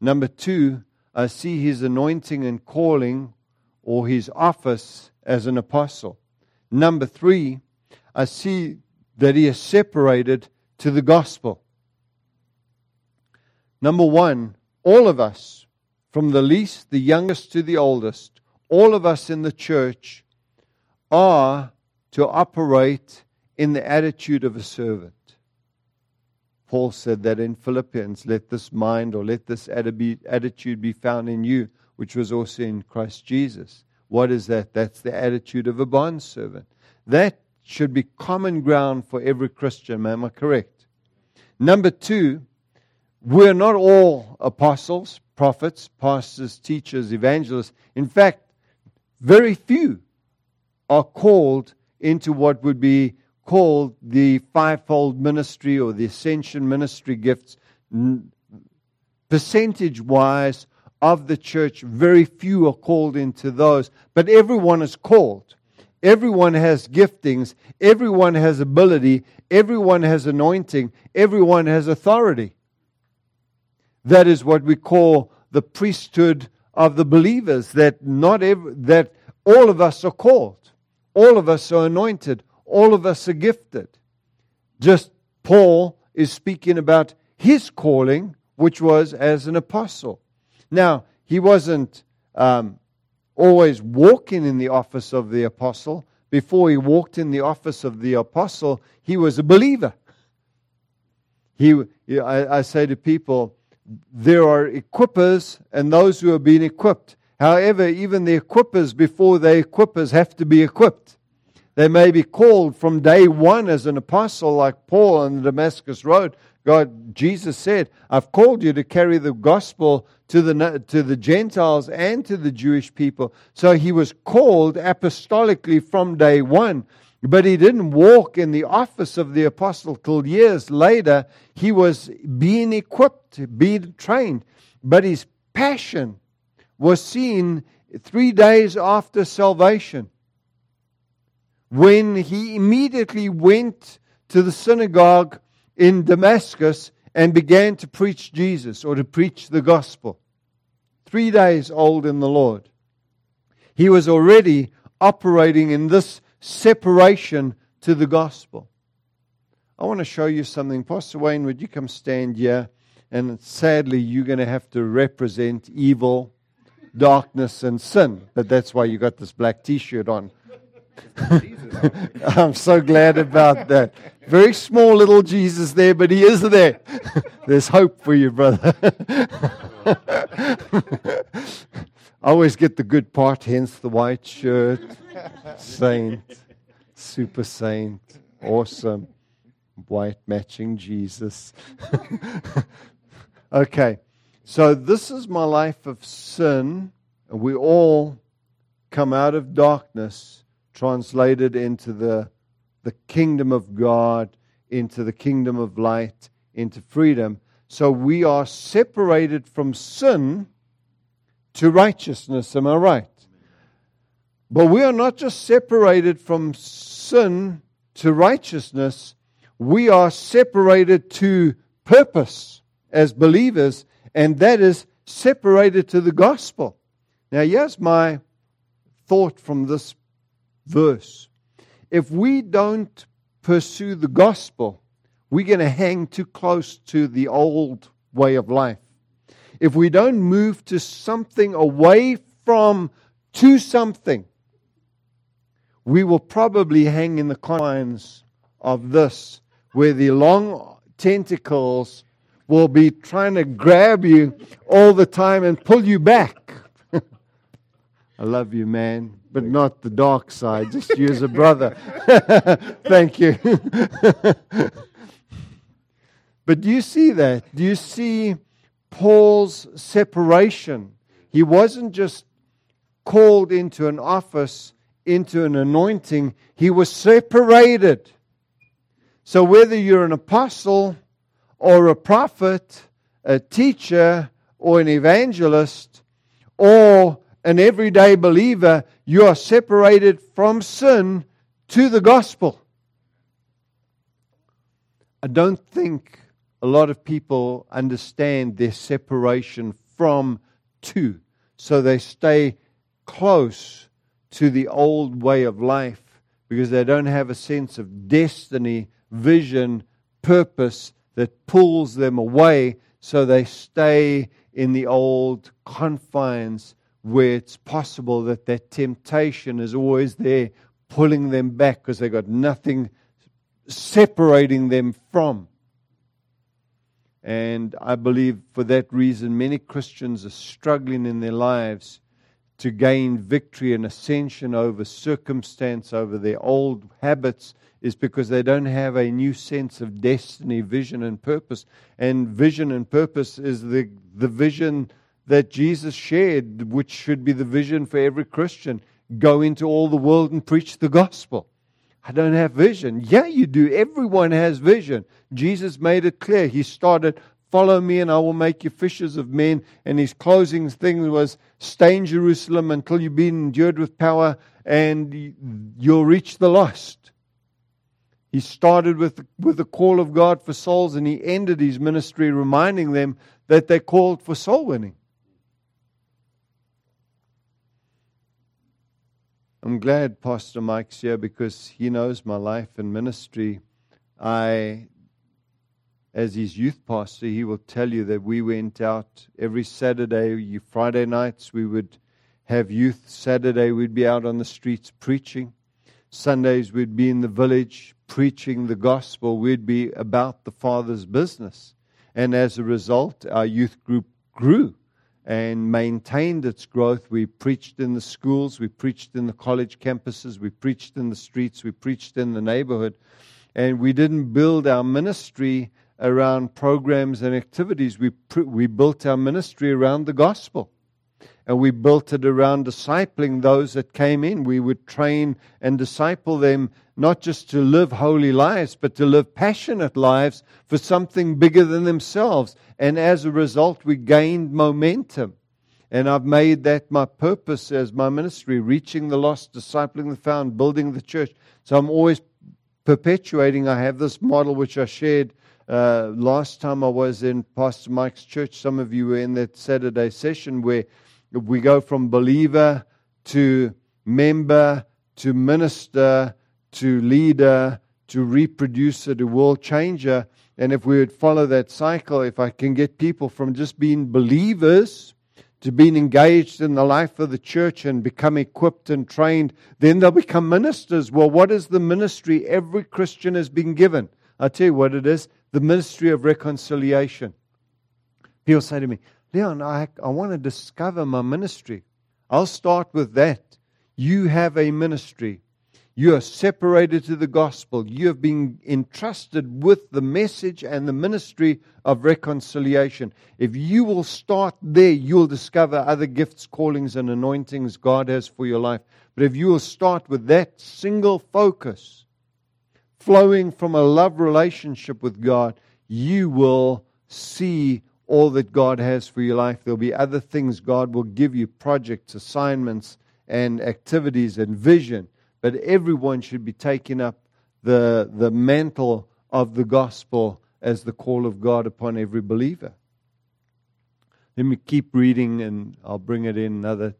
Number two, I see his anointing and calling or his office as an apostle. Number three, I see that he is separated to the gospel. Number one, all of us, from the least, the youngest to the oldest, all of us in the church are to operate in the attitude of a servant. Paul said that in Philippians, let this mind or let this attitude be found in you, which was also in Christ Jesus. What is that? That's the attitude of a bondservant. That should be common ground for every Christian. Am I correct? Number two, we're not all apostles, prophets, pastors, teachers, evangelists. In fact, very few are called into what would be called the fivefold ministry or the ascension ministry gifts, percentage wise of the church, very few are called into those, but everyone is called. Everyone has giftings, everyone has ability, everyone has anointing, everyone has authority. That is what we call the priesthood of the believers, that not every, that all of us are called. All of us are anointed. All of us are gifted. Just Paul is speaking about his calling, which was as an apostle. Now, he wasn't um, always walking in the office of the apostle. Before he walked in the office of the apostle, he was a believer. He, I, I say to people, there are equippers and those who are being equipped. However, even the equippers, before they equippers, have to be equipped. They may be called from day one as an apostle, like Paul on the Damascus Road. God, Jesus said, I've called you to carry the gospel to the, to the Gentiles and to the Jewish people. So he was called apostolically from day one. But he didn't walk in the office of the apostle till years later. He was being equipped, being trained. But his passion was seen three days after salvation when he immediately went to the synagogue in Damascus and began to preach Jesus or to preach the gospel. Three days old in the Lord. He was already operating in this separation to the gospel. I want to show you something. Pastor Wayne, would you come stand here? And sadly, you're going to have to represent evil, darkness, and sin. But that's why you got this black t shirt on. I'm so glad about that. Very small little Jesus there, but he is there. There's hope for you, brother. I always get the good part, hence the white shirt. Saint, super saint, awesome, white matching Jesus. okay, so this is my life of sin. We all come out of darkness translated into the, the kingdom of God, into the kingdom of light, into freedom. So we are separated from sin to righteousness. Am I right? But we are not just separated from sin to righteousness, we are separated to purpose as believers, and that is separated to the gospel. Now, here's my thought from this verse. If we don't pursue the gospel, we're going to hang too close to the old way of life. If we don't move to something away from to something, we will probably hang in the confines of this, where the long tentacles will be trying to grab you all the time and pull you back. I love you, man but not the dark side, just you as a brother. Thank you. but do you see that? Do you see Paul's separation? He wasn't just called into an office, into an anointing, he was separated. So whether you're an apostle or a prophet, a teacher or an evangelist, or an everyday believer, you are separated from sin to the gospel. I don't think a lot of people understand their separation from to. So they stay close to the old way of life because they don't have a sense of destiny, vision, purpose that pulls them away. So they stay in the old confines where it's possible that that temptation is always there, pulling them back because they've got nothing separating them from. And I believe for that reason, many Christians are struggling in their lives to gain victory and ascension over circumstance, over their old habits, is because they don't have a new sense of destiny, vision, and purpose. And vision and purpose is the, the vision that Jesus shared, which should be the vision for every Christian go into all the world and preach the gospel. I don't have vision. Yeah, you do. Everyone has vision. Jesus made it clear. He started, Follow me and I will make you fishers of men. And his closing thing was, Stay in Jerusalem until you've been endured with power and you'll reach the lost. He started with, with the call of God for souls and he ended his ministry reminding them that they're called for soul winning. I'm glad Pastor Mike's here because he knows my life and ministry. I, as his youth pastor, he will tell you that we went out every Saturday, Friday nights, we would have youth. Saturday, we'd be out on the streets preaching. Sundays, we'd be in the village preaching the gospel. We'd be about the Father's business. And as a result, our youth group grew and maintained its growth. We preached in the schools, we preached in the college campuses, we preached in the streets, we preached in the neighborhood. And we didn't build our ministry around programs and activities. We, we built our ministry around the gospel. And we built it around discipling those that came in. We would train and disciple them not just to live holy lives, but to live passionate lives for something bigger than themselves. And as a result, we gained momentum. And I've made that my purpose as my ministry, reaching the lost, discipling the found, building the church. So I'm always perpetuating. I have this model which I shared uh, last time I was in Pastor Mike's church. Some of you were in that Saturday session where we go from believer to member to minister to leader, to reproducer, to world changer. And if we would follow that cycle, if I can get people from just being believers to being engaged in the life of the church and become equipped and trained, then they'll become ministers. Well, what is the ministry every Christian has been given? I'll tell you what it is the ministry of reconciliation. People say to me, Leon, I, I want to discover my ministry. I'll start with that. You have a ministry. You are separated to the gospel. You have been entrusted with the message and the ministry of reconciliation. If you will start there, you'll discover other gifts, callings, and anointings God has for your life. But if you will start with that single focus, flowing from a love relationship with God, you will see all that God has for your life. There'll be other things God will give you projects, assignments, and activities and vision but everyone should be taking up the, the mantle of the gospel as the call of God upon every believer. Let me keep reading and I'll bring it in another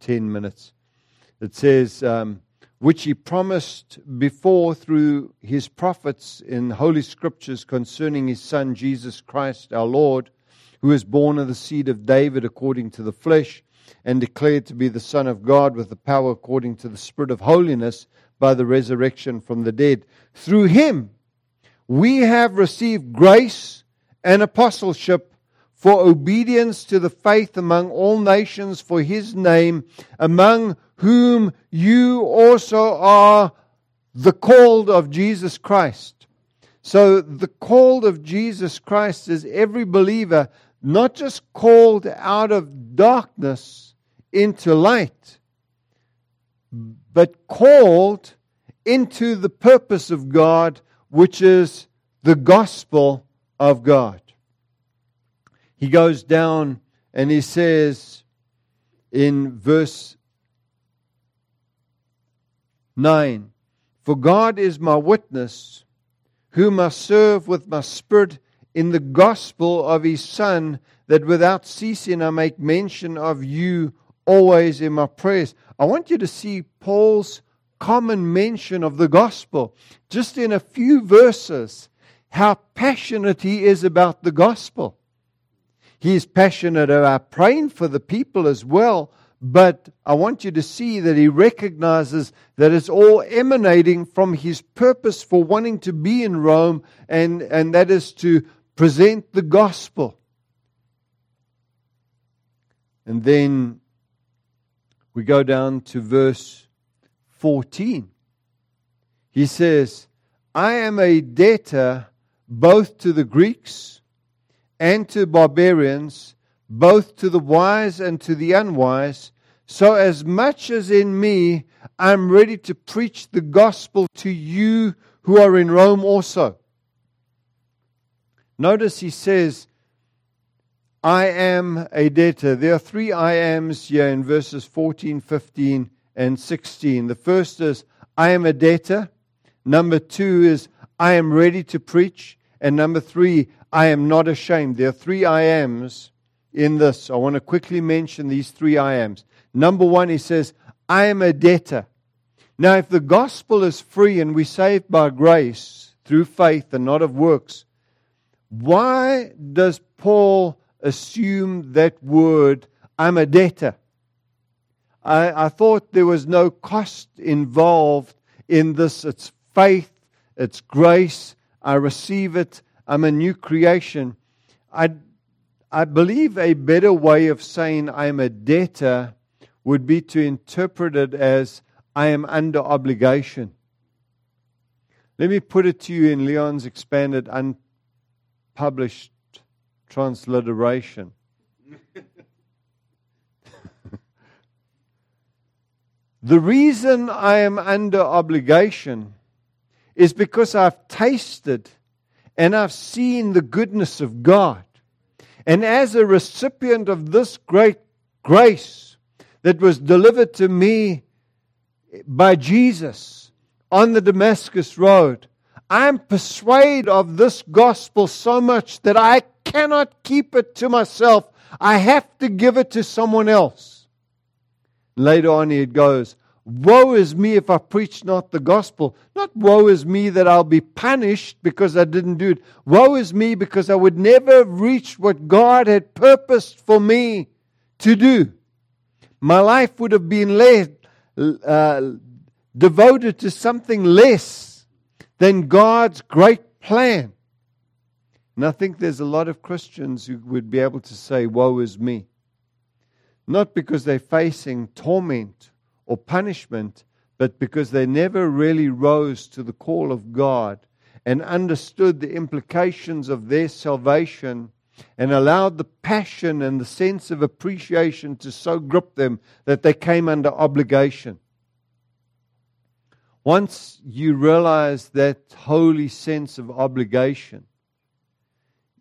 10 minutes. It says, um, which he promised before through his prophets in Holy Scriptures concerning his Son Jesus Christ our Lord, who is born of the seed of David according to the flesh and declared to be the Son of God with the power according to the Spirit of holiness by the resurrection from the dead. Through him, we have received grace and apostleship for obedience to the faith among all nations for his name, among whom you also are the called of Jesus Christ. So the called of Jesus Christ is every believer not just called out of darkness into light, but called into the purpose of God, which is the gospel of God. He goes down and he says in verse 9 For God is my witness, whom I serve with my spirit in the gospel of his Son, that without ceasing I make mention of you always in my prayers. I want you to see Paul's common mention of the gospel just in a few verses, how passionate he is about the gospel. He is passionate about praying for the people as well, but I want you to see that he recognizes that it's all emanating from his purpose for wanting to be in Rome, and, and that is to present the gospel. And then we go down to verse 14. He says, I am a debtor both to the Greeks and to barbarians, both to the wise and to the unwise. So, as much as in me, I'm ready to preach the gospel to you who are in Rome also. Notice he says, I am a debtor. There are three I ams here in verses 14, 15, and 16. The first is, I am a debtor. Number two is, I am ready to preach. And number three, I am not ashamed. There are three I ams in this. I want to quickly mention these three I ams. Number one, he says, I am a debtor. Now, if the gospel is free and we saved by grace through faith and not of works, why does Paul assume that word, I'm a debtor? I, I thought there was no cost involved in this. It's faith, it's grace. I receive it. I'm a new creation. I, I believe a better way of saying I'm a debtor would be to interpret it as I am under obligation. Let me put it to you in Leon's expanded, unpublished transliteration. the reason I am under obligation is because I've tasted and I've seen the goodness of God. And as a recipient of this great grace, that was delivered to me by Jesus on the Damascus Road. I'm persuaded of this gospel so much that I cannot keep it to myself. I have to give it to someone else. Later on, it goes, Woe is me if I preach not the gospel. Not woe is me that I'll be punished because I didn't do it. Woe is me because I would never have reached what God had purposed for me to do my life would have been led, uh, devoted to something less than God's great plan. And I think there's a lot of Christians who would be able to say, Woe is me. Not because they're facing torment or punishment, but because they never really rose to the call of God and understood the implications of their salvation and allowed the passion and the sense of appreciation to so grip them that they came under obligation. Once you realize that holy sense of obligation,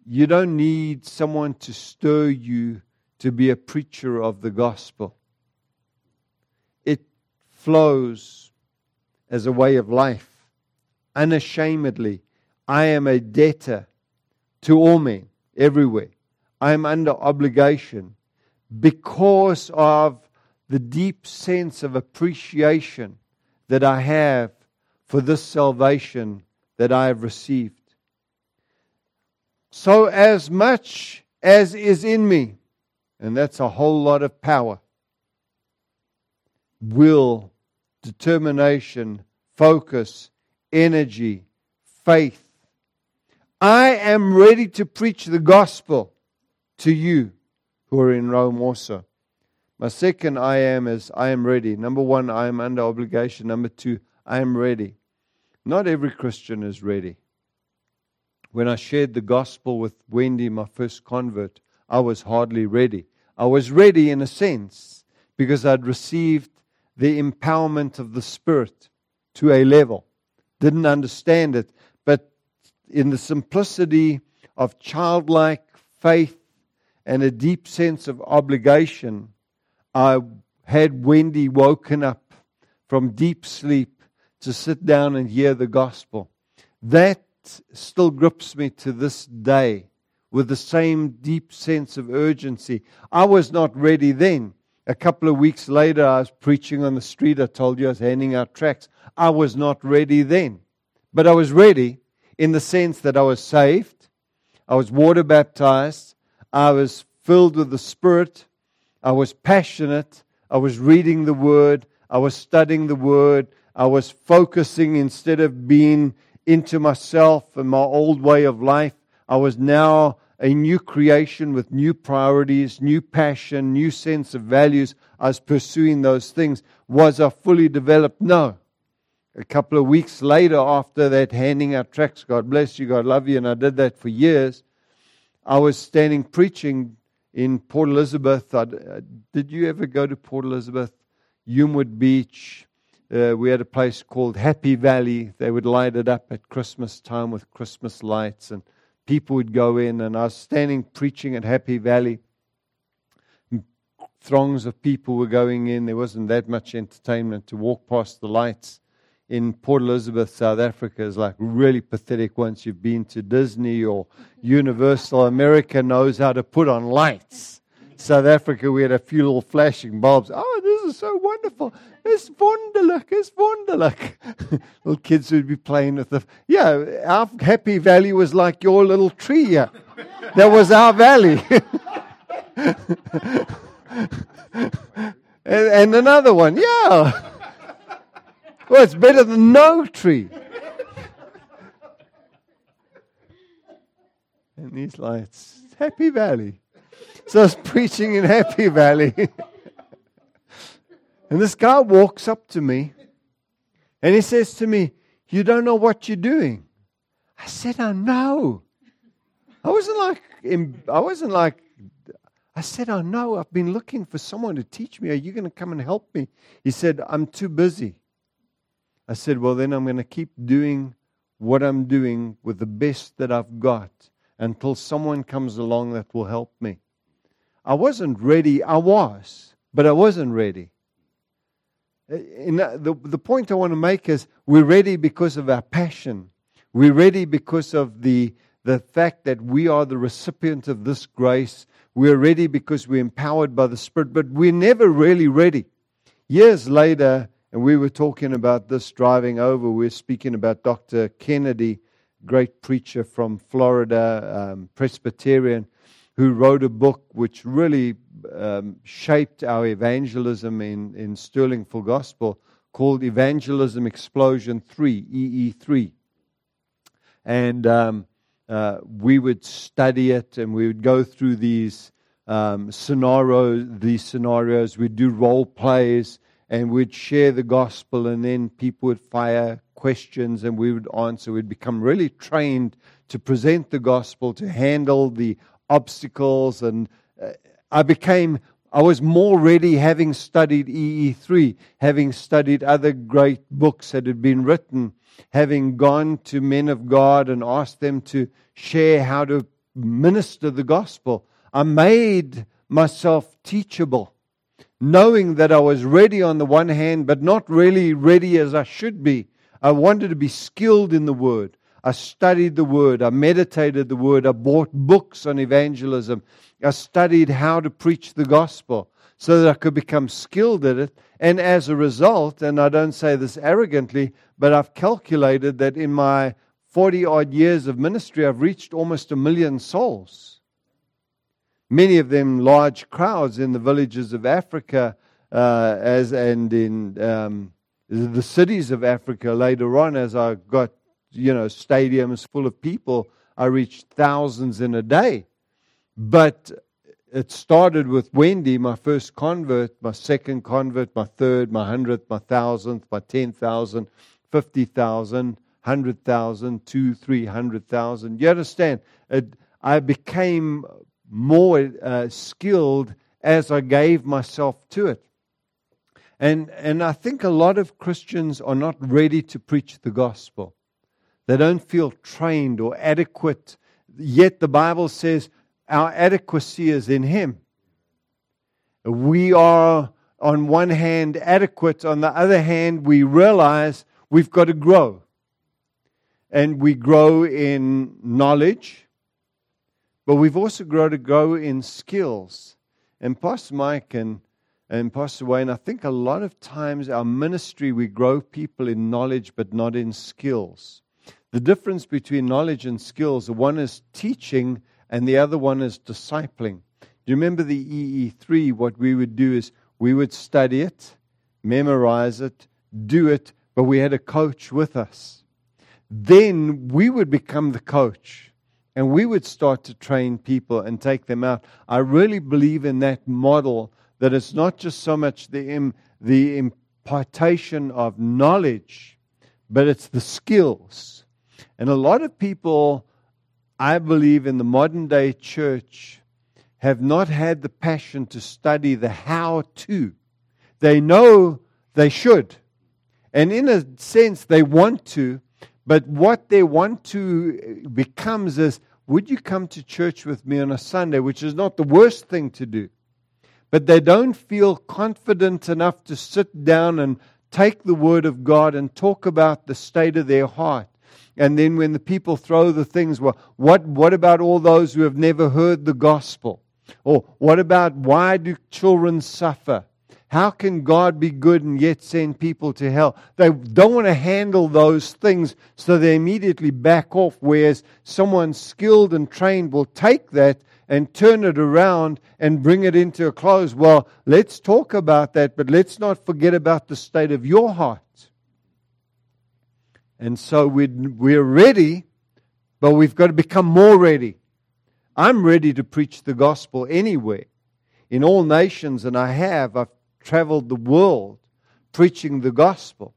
you don't need someone to stir you to be a preacher of the gospel. It flows as a way of life. Unashamedly, I am a debtor to all men everywhere. I am under obligation because of the deep sense of appreciation that I have for this salvation that I have received. So, as much as is in me, and that's a whole lot of power, will, determination, focus, energy, faith, I am ready to preach the gospel to you who are in Rome also. My second I am is I am ready. Number one, I am under obligation. Number two, I am ready. Not every Christian is ready. When I shared the gospel with Wendy, my first convert, I was hardly ready. I was ready in a sense because I'd received the empowerment of the Spirit to a level. Didn't understand it, in the simplicity of childlike faith and a deep sense of obligation, I had Wendy woken up from deep sleep to sit down and hear the gospel. That still grips me to this day with the same deep sense of urgency. I was not ready then. A couple of weeks later, I was preaching on the street. I told you I was handing out tracts. I was not ready then. But I was ready in the sense that I was saved, I was water baptized, I was filled with the Spirit, I was passionate, I was reading the Word, I was studying the Word, I was focusing instead of being into myself and my old way of life. I was now a new creation with new priorities, new passion, new sense of values. I was pursuing those things. Was I fully developed? No. A couple of weeks later, after that, handing out tracts, God bless you, God love you, and I did that for years, I was standing preaching in Port Elizabeth. I, did you ever go to Port Elizabeth? Humewood Beach, uh, we had a place called Happy Valley. They would light it up at Christmas time with Christmas lights, and people would go in. And I was standing preaching at Happy Valley. Throngs of people were going in. There wasn't that much entertainment to walk past the lights in Port Elizabeth, South Africa, is like really pathetic once you've been to Disney or Universal. America knows how to put on lights. South Africa, we had a few little flashing bulbs. Oh, this is so wonderful. It's wonderlijk, it's wonderlijk. little kids would be playing with the. Yeah, our happy valley was like your little tree. Yeah. That was our valley. and, and another one, yeah. Well, it's better than no tree. and these lights, Happy Valley. So I was preaching in Happy Valley. and this guy walks up to me and he says to me, You don't know what you're doing. I said, I know. I wasn't like, I wasn't like, I said, I know. I've been looking for someone to teach me. Are you going to come and help me? He said, I'm too busy. I said, Well, then I'm going to keep doing what I'm doing with the best that I've got until someone comes along that will help me. I wasn't ready. I was, but I wasn't ready. Uh, in uh, the, the point I want to make is we're ready because of our passion. We're ready because of the, the fact that we are the recipient of this grace. We're ready because we're empowered by the Spirit, but we're never really ready. Years later, and we were talking about this driving over, we are speaking about Dr. Kennedy, great preacher from Florida, um, Presbyterian who wrote a book which really um, shaped our evangelism in, in Sterling Full Gospel called Evangelism Explosion 3, EE3. And um, uh, we would study it and we would go through these um, scenarios, these scenarios. We'd do role plays and we'd share the gospel, and then people would fire questions and we would answer. We'd become really trained to present the gospel, to handle the obstacles, and uh, I became, I was more ready having studied EE3, having studied other great books that had been written, having gone to men of God and asked them to share how to minister the gospel. I made myself teachable, knowing that I was ready on the one hand, but not really ready as I should be. I wanted to be skilled in the word. I studied the Word. I meditated the Word. I bought books on evangelism. I studied how to preach the gospel so that I could become skilled at it. And as a result, and I don't say this arrogantly, but I've calculated that in my 40 odd years of ministry, I've reached almost a million souls. Many of them large crowds in the villages of Africa uh, as, and in um, the cities of Africa later on as I got you know, stadiums full of people. I reached thousands in a day. But it started with Wendy, my first convert, my second convert, my third, my hundredth, my thousandth, my ten thousand, fifty thousand, hundred thousand, two, three hundred thousand. You understand? It, I became more uh, skilled as I gave myself to it. And, and I think a lot of Christians are not ready to preach the gospel. They don't feel trained or adequate. Yet the Bible says our adequacy is in Him. We are, on one hand, adequate. On the other hand, we realize we've got to grow. and we grow in knowledge, but we've also grown to grow in skills. And Pastor Mike and, and Pastor Wayne, I think a lot of times our ministry, we grow people in knowledge but not in skills. The difference between knowledge and skills, one is teaching and the other one is discipling. Do you remember the EE3? What we would do is we would study it, memorize it, do it, but we had a coach with us. Then we would become the coach and we would start to train people and take them out. I really believe in that model that it's not just so much the, the impartation of knowledge, but it's the skills. And a lot of people, I believe, in the modern day church have not had the passion to study the how to. They know they should. And in a sense, they want to, but what they want to uh, becomes is would you come to church with me on a Sunday, which is not the worst thing to do. But they don't feel confident enough to sit down and take the Word of God and talk about the state of their heart. And then when the people throw the things, well, what, what about all those who have never heard the gospel? Or what about why do children suffer? How can God be good and yet send people to hell? They don't want to handle those things, so they immediately back off. Whereas someone skilled and trained will take that and turn it around and bring it into a close. Well, let's talk about that, but let's not forget about the state of your heart. And so we're ready, but we've got to become more ready. I'm ready to preach the gospel anywhere, in all nations, and I have. I've traveled the world preaching the gospel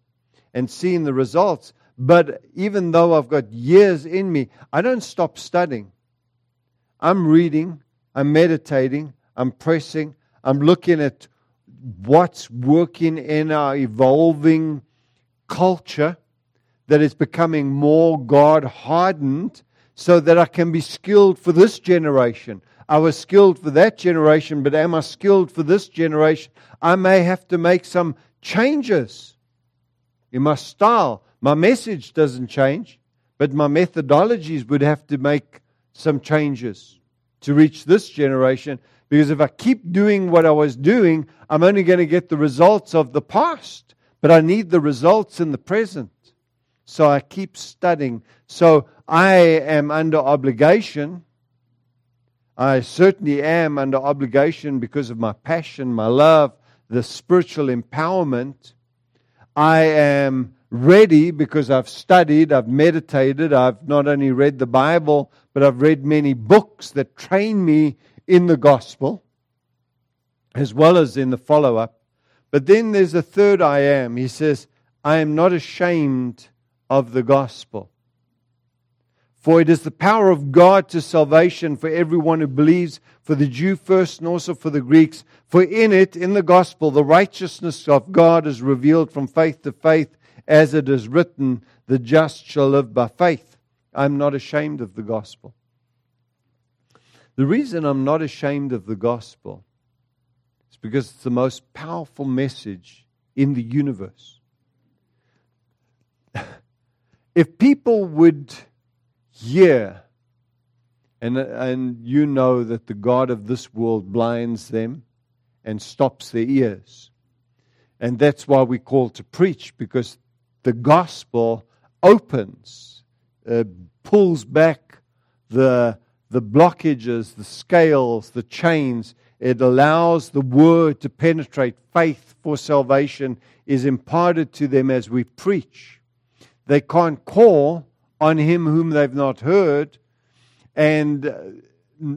and seeing the results. But even though I've got years in me, I don't stop studying. I'm reading, I'm meditating, I'm pressing, I'm looking at what's working in our evolving culture that is becoming more God hardened so that I can be skilled for this generation. I was skilled for that generation, but am I skilled for this generation? I may have to make some changes in my style. My message doesn't change, but my methodologies would have to make some changes to reach this generation. Because if I keep doing what I was doing, I'm only going to get the results of the past, but I need the results in the present. So I keep studying. So I am under obligation I certainly am under obligation because of my passion, my love, the spiritual empowerment. I am ready because I've studied, I've meditated, I've not only read the Bible, but I've read many books that train me in the gospel, as well as in the follow up. But then there's a third I am. He says, I am not ashamed of the gospel. For it is the power of God to salvation for everyone who believes, for the Jew first and also for the Greeks. For in it, in the gospel, the righteousness of God is revealed from faith to faith, as it is written, the just shall live by faith. I'm not ashamed of the gospel. The reason I'm not ashamed of the gospel is because it's the most powerful message in the universe. if people would hear. And, and you know that the God of this world blinds them and stops their ears. And that's why we call to preach, because the gospel opens, uh, pulls back the, the blockages, the scales, the chains. It allows the word to penetrate. Faith for salvation is imparted to them as we preach. They can't call on him whom they've not heard. And uh,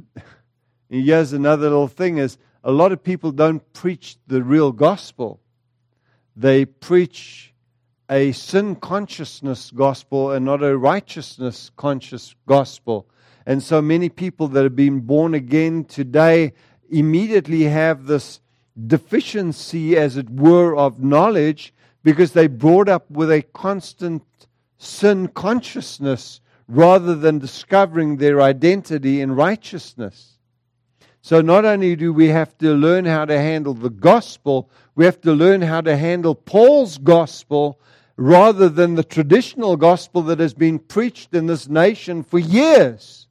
here's another little thing is a lot of people don't preach the real gospel. They preach a sin consciousness gospel and not a righteousness conscious gospel. And so many people that have been born again today immediately have this deficiency, as it were, of knowledge because they brought up with a constant sin consciousness rather than discovering their identity in righteousness. So, not only do we have to learn how to handle the gospel, we have to learn how to handle Paul's gospel rather than the traditional gospel that has been preached in this nation for years.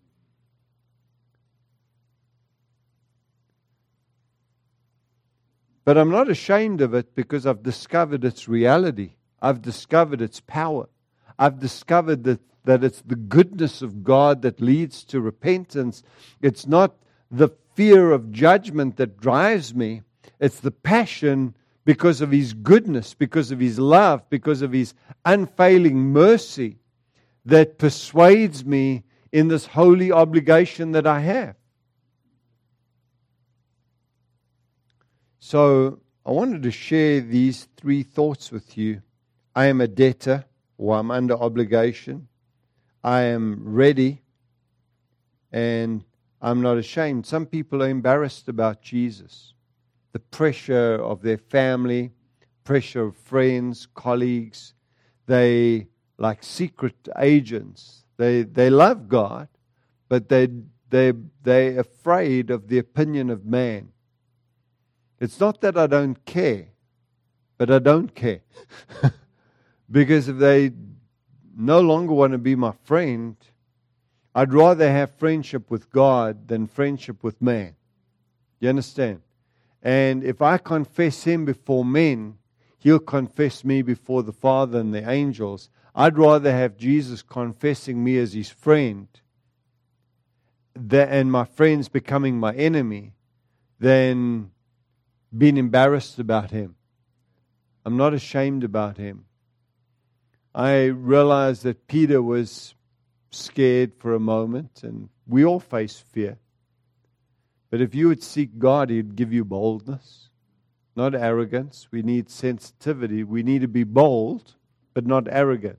But I'm not ashamed of it because I've discovered its reality. I've discovered its power. I've discovered that, that it's the goodness of God that leads to repentance. It's not the fear of judgment that drives me, it's the passion because of His goodness, because of His love, because of His unfailing mercy that persuades me in this holy obligation that I have. So I wanted to share these three thoughts with you. I am a debtor, or I'm under obligation. I am ready, and I'm not ashamed. Some people are embarrassed about Jesus. The pressure of their family, pressure of friends, colleagues. They, like secret agents, they, they love God, but they, they, they're afraid of the opinion of man. It's not that I don't care, but I don't care. because if they no longer want to be my friend, I'd rather have friendship with God than friendship with man. You understand? And if I confess Him before men, He'll confess me before the Father and the angels. I'd rather have Jesus confessing me as His friend and my friends becoming my enemy than being embarrassed about him. I'm not ashamed about him. I realized that Peter was scared for a moment, and we all face fear. But if you would seek God, He'd give you boldness, not arrogance. We need sensitivity. We need to be bold, but not arrogant.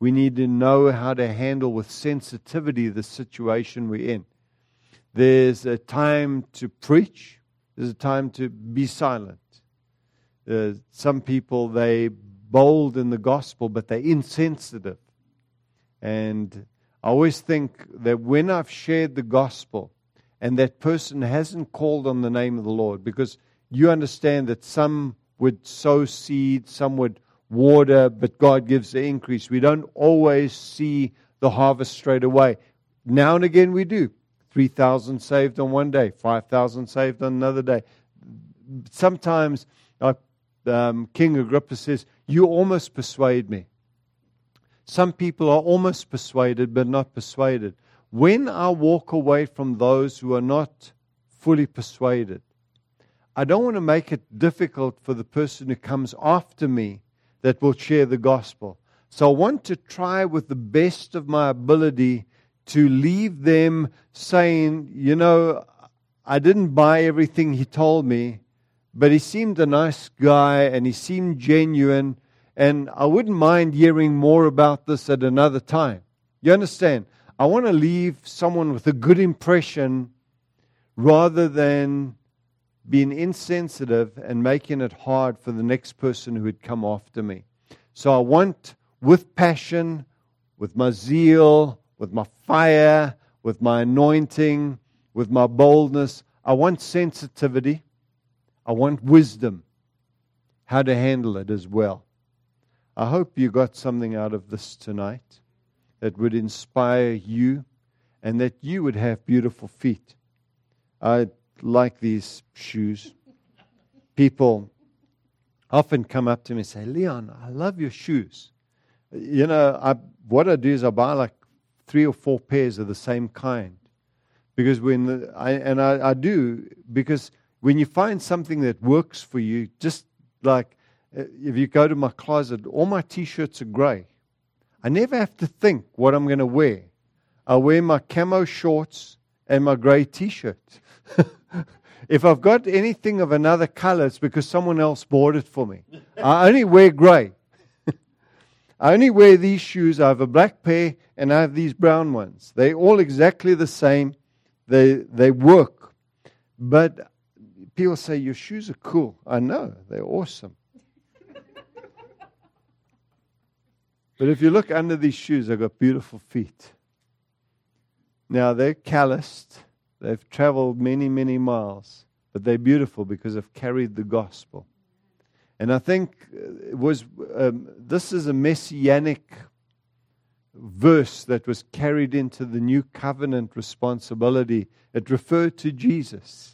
We need to know how to handle with sensitivity the situation we're in. There's a time to preach, there's a time to be silent. Uh, some people, they bold in the gospel, but they're insensitive. And I always think that when I've shared the gospel and that person hasn't called on the name of the Lord, because you understand that some would sow seed, some would water, but God gives the increase. We don't always see the harvest straight away. Now and again we do. 3,000 saved on one day, 5,000 saved on another day. Sometimes, like um, King Agrippa says, You almost persuade me. Some people are almost persuaded, but not persuaded. When I walk away from those who are not fully persuaded, I don't want to make it difficult for the person who comes after me that will share the gospel. So I want to try with the best of my ability to leave them saying, you know, I didn't buy everything he told me, but he seemed a nice guy and he seemed genuine, and I wouldn't mind hearing more about this at another time. You understand? I want to leave someone with a good impression rather than being insensitive and making it hard for the next person who would come after me. So I want, with passion, with my zeal, with my fire, with my anointing, with my boldness. I want sensitivity. I want wisdom, how to handle it as well. I hope you got something out of this tonight that would inspire you and that you would have beautiful feet. I like these shoes. People often come up to me and say, Leon, I love your shoes. You know, I, what I do is I buy like three or four pairs of the same kind. Because when the, I, and I, I do, because when you find something that works for you, just like uh, if you go to my closet, all my t shirts are gray. I never have to think what I'm going to wear. I wear my camo shorts and my gray t shirt. if I've got anything of another color, it's because someone else bought it for me. I only wear gray. I only wear these shoes. I have a black pair and I have these brown ones. They're all exactly the same. They, they work. But people say, Your shoes are cool. I know, they're awesome. but if you look under these shoes, I've got beautiful feet. Now, they're calloused, they've traveled many, many miles, but they're beautiful because I've carried the gospel. And I think it was um, this is a messianic verse that was carried into the new covenant responsibility. It referred to Jesus.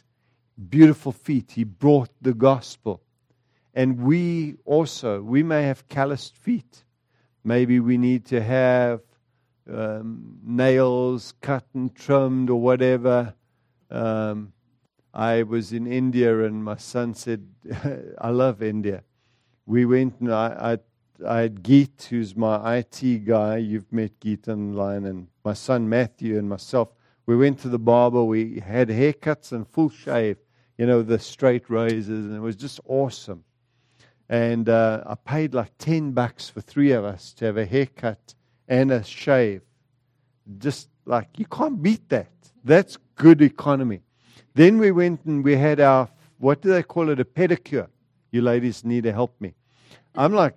Beautiful feet. He brought the gospel. And we also, we may have calloused feet. Maybe we need to have um, nails cut and trimmed or whatever. Um, I was in India and my son said, I love India. We went and I, I, I had Geet, who's my IT guy. You've met Geet online, and my son Matthew and myself. We went to the barber. We had haircuts and full shave, you know, the straight razors, and it was just awesome. And uh, I paid like 10 bucks for three of us to have a haircut and a shave. Just like, you can't beat that. That's good economy. Then we went and we had our, what do they call it, a pedicure. You ladies need to help me. I'm like,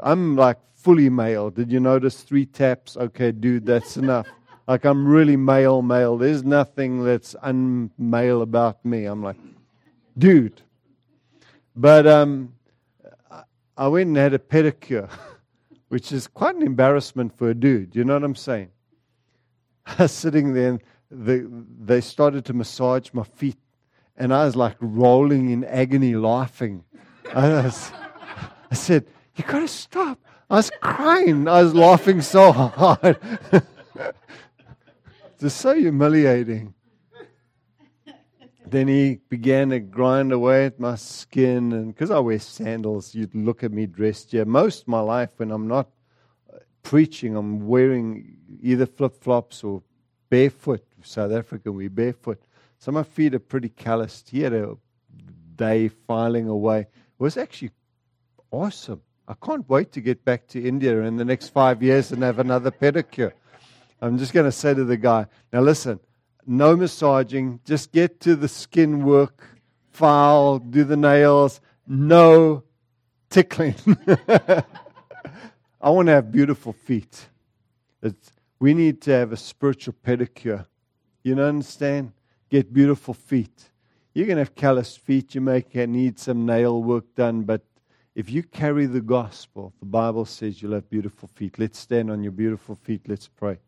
I'm like fully male. Did you notice three taps? Okay, dude, that's enough. Like I'm really male, male. There's nothing that's unmale about me. I'm like, dude. But um, I went and had a pedicure, which is quite an embarrassment for a dude. You know what I'm saying? I was sitting there and they, they started to massage my feet, and I was like rolling in agony, laughing. I, was, I said, You got to stop. I was crying. I was laughing so hard. it's so humiliating. Then he began to grind away at my skin, and because I wear sandals, you'd look at me dressed here. Most of my life, when I'm not uh, preaching, I'm wearing either flip flops or barefoot. South Africa, we barefoot. So my feet are pretty calloused. He had a day filing away. It was actually awesome. I can't wait to get back to India in the next five years and have another pedicure. I'm just going to say to the guy, now listen, no massaging, just get to the skin work, file, do the nails, no tickling. I want to have beautiful feet. It's, we need to have a spiritual pedicure. You understand? Get beautiful feet. You're going to have calloused feet. You may need some nail work done, but if you carry the gospel, the Bible says you'll have beautiful feet. Let's stand on your beautiful feet. Let's pray.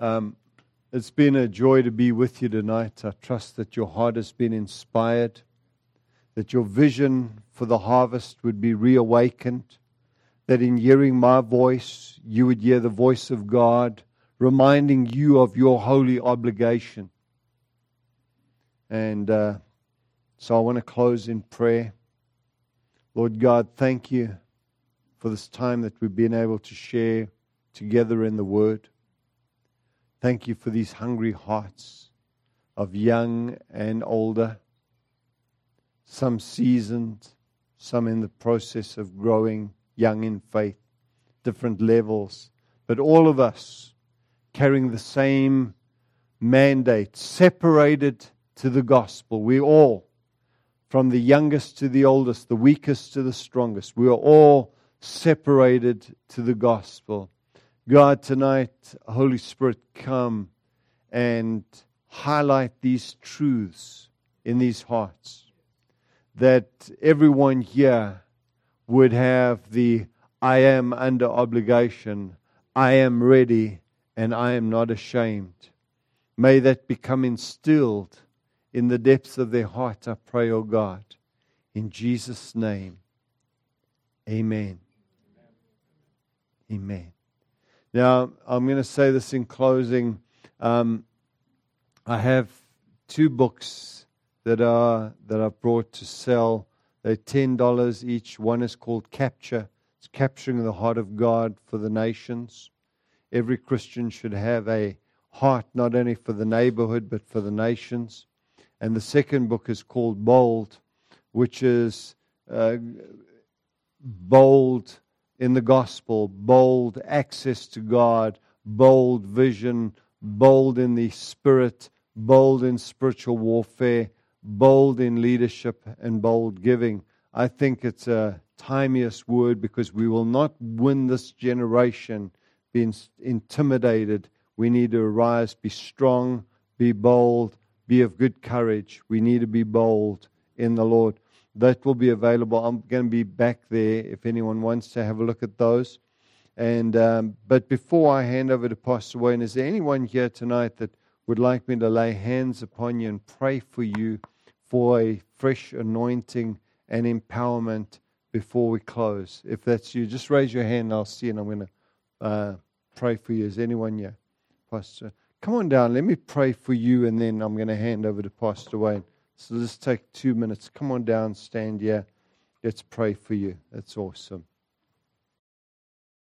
Um, it's been a joy to be with you tonight. I trust that your heart has been inspired, that your vision for the harvest would be reawakened, that in hearing my voice, you would hear the voice of God reminding you of your holy obligation. And uh, so I want to close in prayer. Lord God, thank you for this time that we've been able to share together in the Word. Thank you for these hungry hearts of young and older, some seasoned, some in the process of growing young in faith, different levels, but all of us carrying the same mandate, separated to the gospel. We all, from the youngest to the oldest, the weakest to the strongest, we are all separated to the gospel. God, tonight, Holy Spirit, come and highlight these truths in these hearts. That everyone here would have the I am under obligation, I am ready, and I am not ashamed. May that become instilled in the depths of their heart, I pray, O oh God. In Jesus' name, amen. Amen. Now, I'm going to say this in closing. Um, I have two books that are that I've brought to sell. They're ten dollars each. One is called Capture. It's capturing the heart of God for the nations. Every Christian should have a heart not only for the neighborhood but for the nations. And the second book is called Bold, which is uh, bold in the gospel, bold access to God, bold vision, bold in the spirit, bold in spiritual warfare, bold in leadership, and bold giving. I think it's a timeous word because we will not win this generation being intimidated. We need to arise, be strong, be bold, be of good courage. We need to be bold in the Lord. That will be available. I'm going to be back there if anyone wants to have a look at those. And um, but before I hand over to Pastor Wayne, is there anyone here tonight that would like me to lay hands upon you and pray for you for a fresh anointing and empowerment before we close? If that's you, just raise your hand. I'll see, and I'm going to uh, pray for you. Is anyone here, Pastor? Come on down. Let me pray for you, and then I'm going to hand over to Pastor Wayne. So just take two minutes. Come on down, stand here. Let's pray for you. That's awesome.